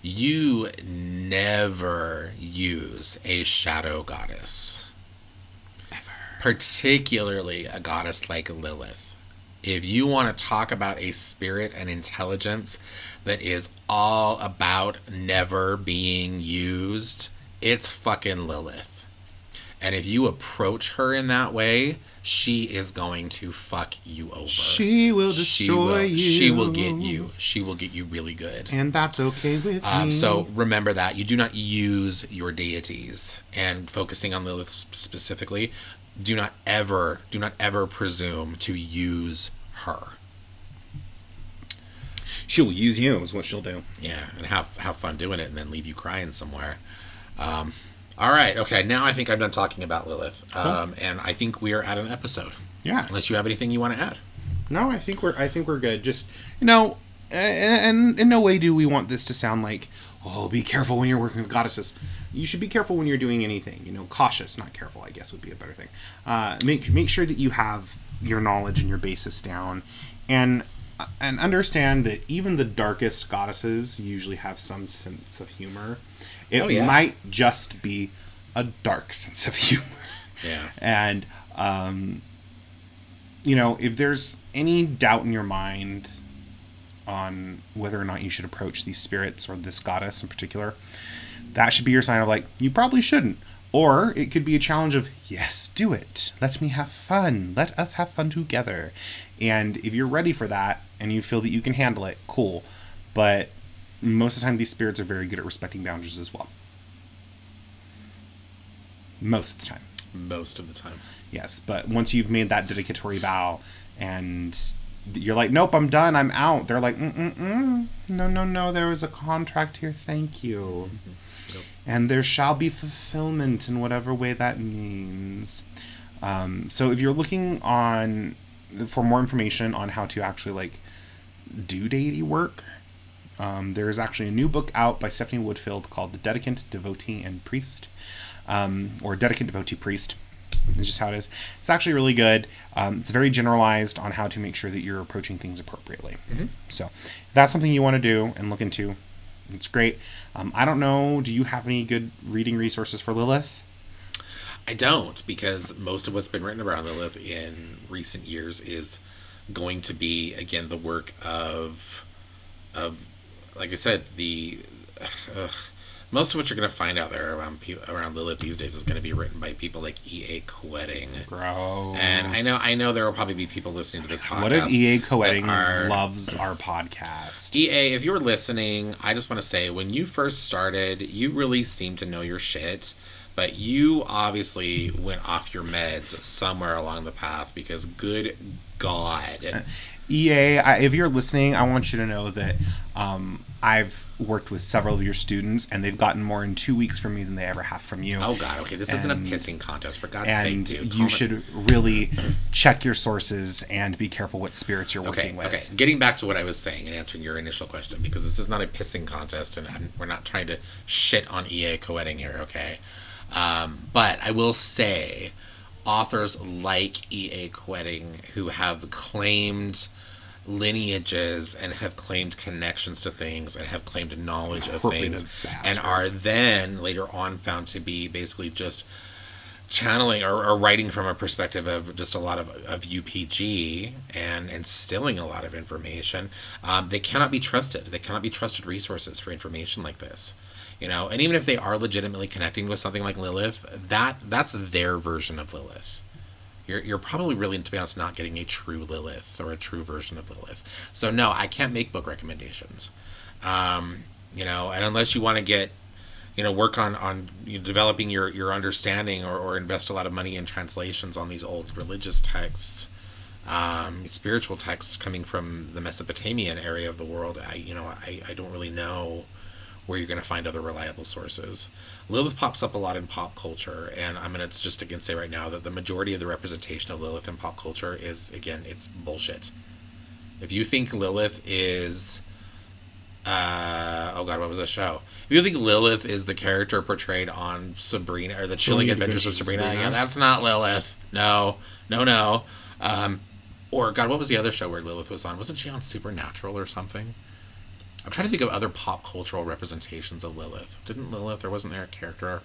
you never use a shadow goddess. Ever. Particularly a goddess like Lilith. If you want to talk about a spirit and intelligence that is all about never being used, it's fucking Lilith. And if you approach her in that way, she is going to fuck you over. She will She destroy will, you. she will get you. She will get you really good. And that's okay with Um, me. so remember that you do not use your deities and focusing on Lilith specifically. Do not ever, do not ever presume to use her. she'll use you is what she'll do. Yeah, and have have fun doing it, and then leave you crying somewhere. Um, all right, okay. Now I think I'm done talking about Lilith, um, and I think we are at an episode. Yeah. Unless you have anything you want to add. No, I think we're I think we're good. Just you know, and in no way do we want this to sound like oh, be careful when you're working with goddesses. You should be careful when you're doing anything. You know, cautious, not careful. I guess would be a better thing. Uh, make make sure that you have your knowledge and your basis down, and and understand that even the darkest goddesses usually have some sense of humor. It Oh, yeah. might just be a dark sense of humor. Yeah. And um, you know, if there's any doubt in your mind on whether or not you should approach these spirits or this goddess in particular, that should be your sign of like, you probably shouldn't. Or it could be a challenge of, yes, do it. Let me have fun. Let us have fun together. And if you're ready for that and you feel that you can handle it, cool. But most of the time, these spirits are very good at respecting boundaries as well. Most of the time. Most of the time. Yes, but once you've made that dedicatory vow and you're like, nope, I'm done, I'm out. They're like, mm-mm-mm. no, no, no, there was a contract here, thank you. Mm-hmm. And there shall be fulfillment in whatever way that means. Um, so if you're looking on for more information on how to actually like do deity work, um, there is actually a new book out by Stephanie Woodfield called The Dedicant, Devotee, and Priest, um, or Dedicant, Devotee, Priest. It's just how it is. It's actually really good. Um, it's very generalized on how to make sure that you're approaching things appropriately. So, if that's something you want to do and look into, it's great. Um, I don't know. Do you have any good reading resources for Lilith? I don't because most of what's been written about Lilith in recent years is going to be again the work of of like I said the uh, Most of what you're going to find out there around pe- around Lilith these days is going to be written by people like E.A. Koetting. Gross. And I know I know there will probably be people listening to this podcast. What if EA Koetting are- loves our podcast? EA, if you're listening, I just want to say when you first started, you really seemed to know your shit, but you obviously went off your meds somewhere along the path because good God. EA, I, if you're listening, I want you to know that um, I've worked with several of your students, and they've gotten more in two weeks from me than they ever have from you. Oh God, okay, this isn't a pissing contest for God's and sake, dude. you should really check your sources and be careful what spirits you're Okay, working with. okay. Getting back to what I was saying and answering your initial question, because this is not a pissing contest, and I'm, we're not trying to shit on EA Koetting here, okay? Um, but I will say, authors like EA Koetting who have claimed lineages and have claimed connections to things and have claimed knowledge of things and are then later on found to be basically just channeling or, or writing from a perspective of just a lot of, of UPG and instilling a lot of information, um, they cannot be trusted. They cannot be trusted resources for information like this. You know, and even if they are legitimately connecting with something like Lilith, that that's their version of Lilith. You're, you're probably really, to be honest, not getting a true Lilith or a true version of Lilith. So no, I can't make book recommendations. Um, you know, and unless you want to get you know work on on you know, developing your your understanding or, or invest a lot of money in translations on these old religious texts um, spiritual texts coming from the mesopotamian area of the world i you know i, I don't really know where you're going to find other reliable sources lilith pops up a lot in pop culture and i'm to just again say right now that the majority of the representation of lilith in pop culture is again it's bullshit if you think lilith is uh, oh god, what was that show? If you think Lilith is the character portrayed on Sabrina or the Chilling Adventures of Adventures of Sabrina, Sabrina. yeah, that's not Lilith. No, no, no. Um, or god, what was the other show where Lilith was on? Wasn't she on Supernatural or something? I'm trying to think of other pop cultural representations of Lilith. Didn't Lilith, or wasn't there a character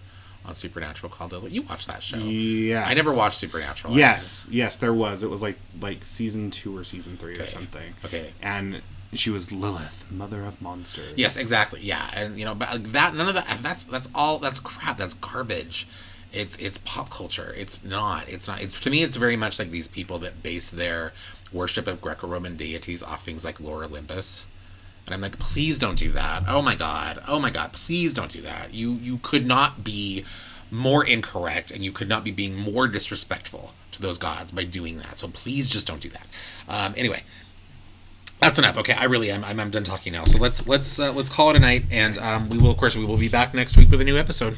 on Supernatural called Lilith? You watched that show? Yeah. I never watched Supernatural. Yes, yes, there was. It was like like season two or season three or something. Okay. And she was Lilith, mother of monsters. Yes, exactly. Yeah, and you know, but that none of that. That's that's all. That's crap. That's garbage. It's it's pop culture. It's not. It's not. It's to me. It's very much like these people that base their worship of Greco-Roman deities off things like Lore Olympus. And I'm like, please don't do that. Oh my god. Oh my god. Please don't do that. You you could not be more incorrect, and you could not be being more disrespectful to those gods by doing that. So please just don't do that. Um, anyway, that's enough. Okay, I really am. I'm, I'm done talking now. So let's let's uh, let's call it a night, and um, we will, of course, we will be back next week with a new episode.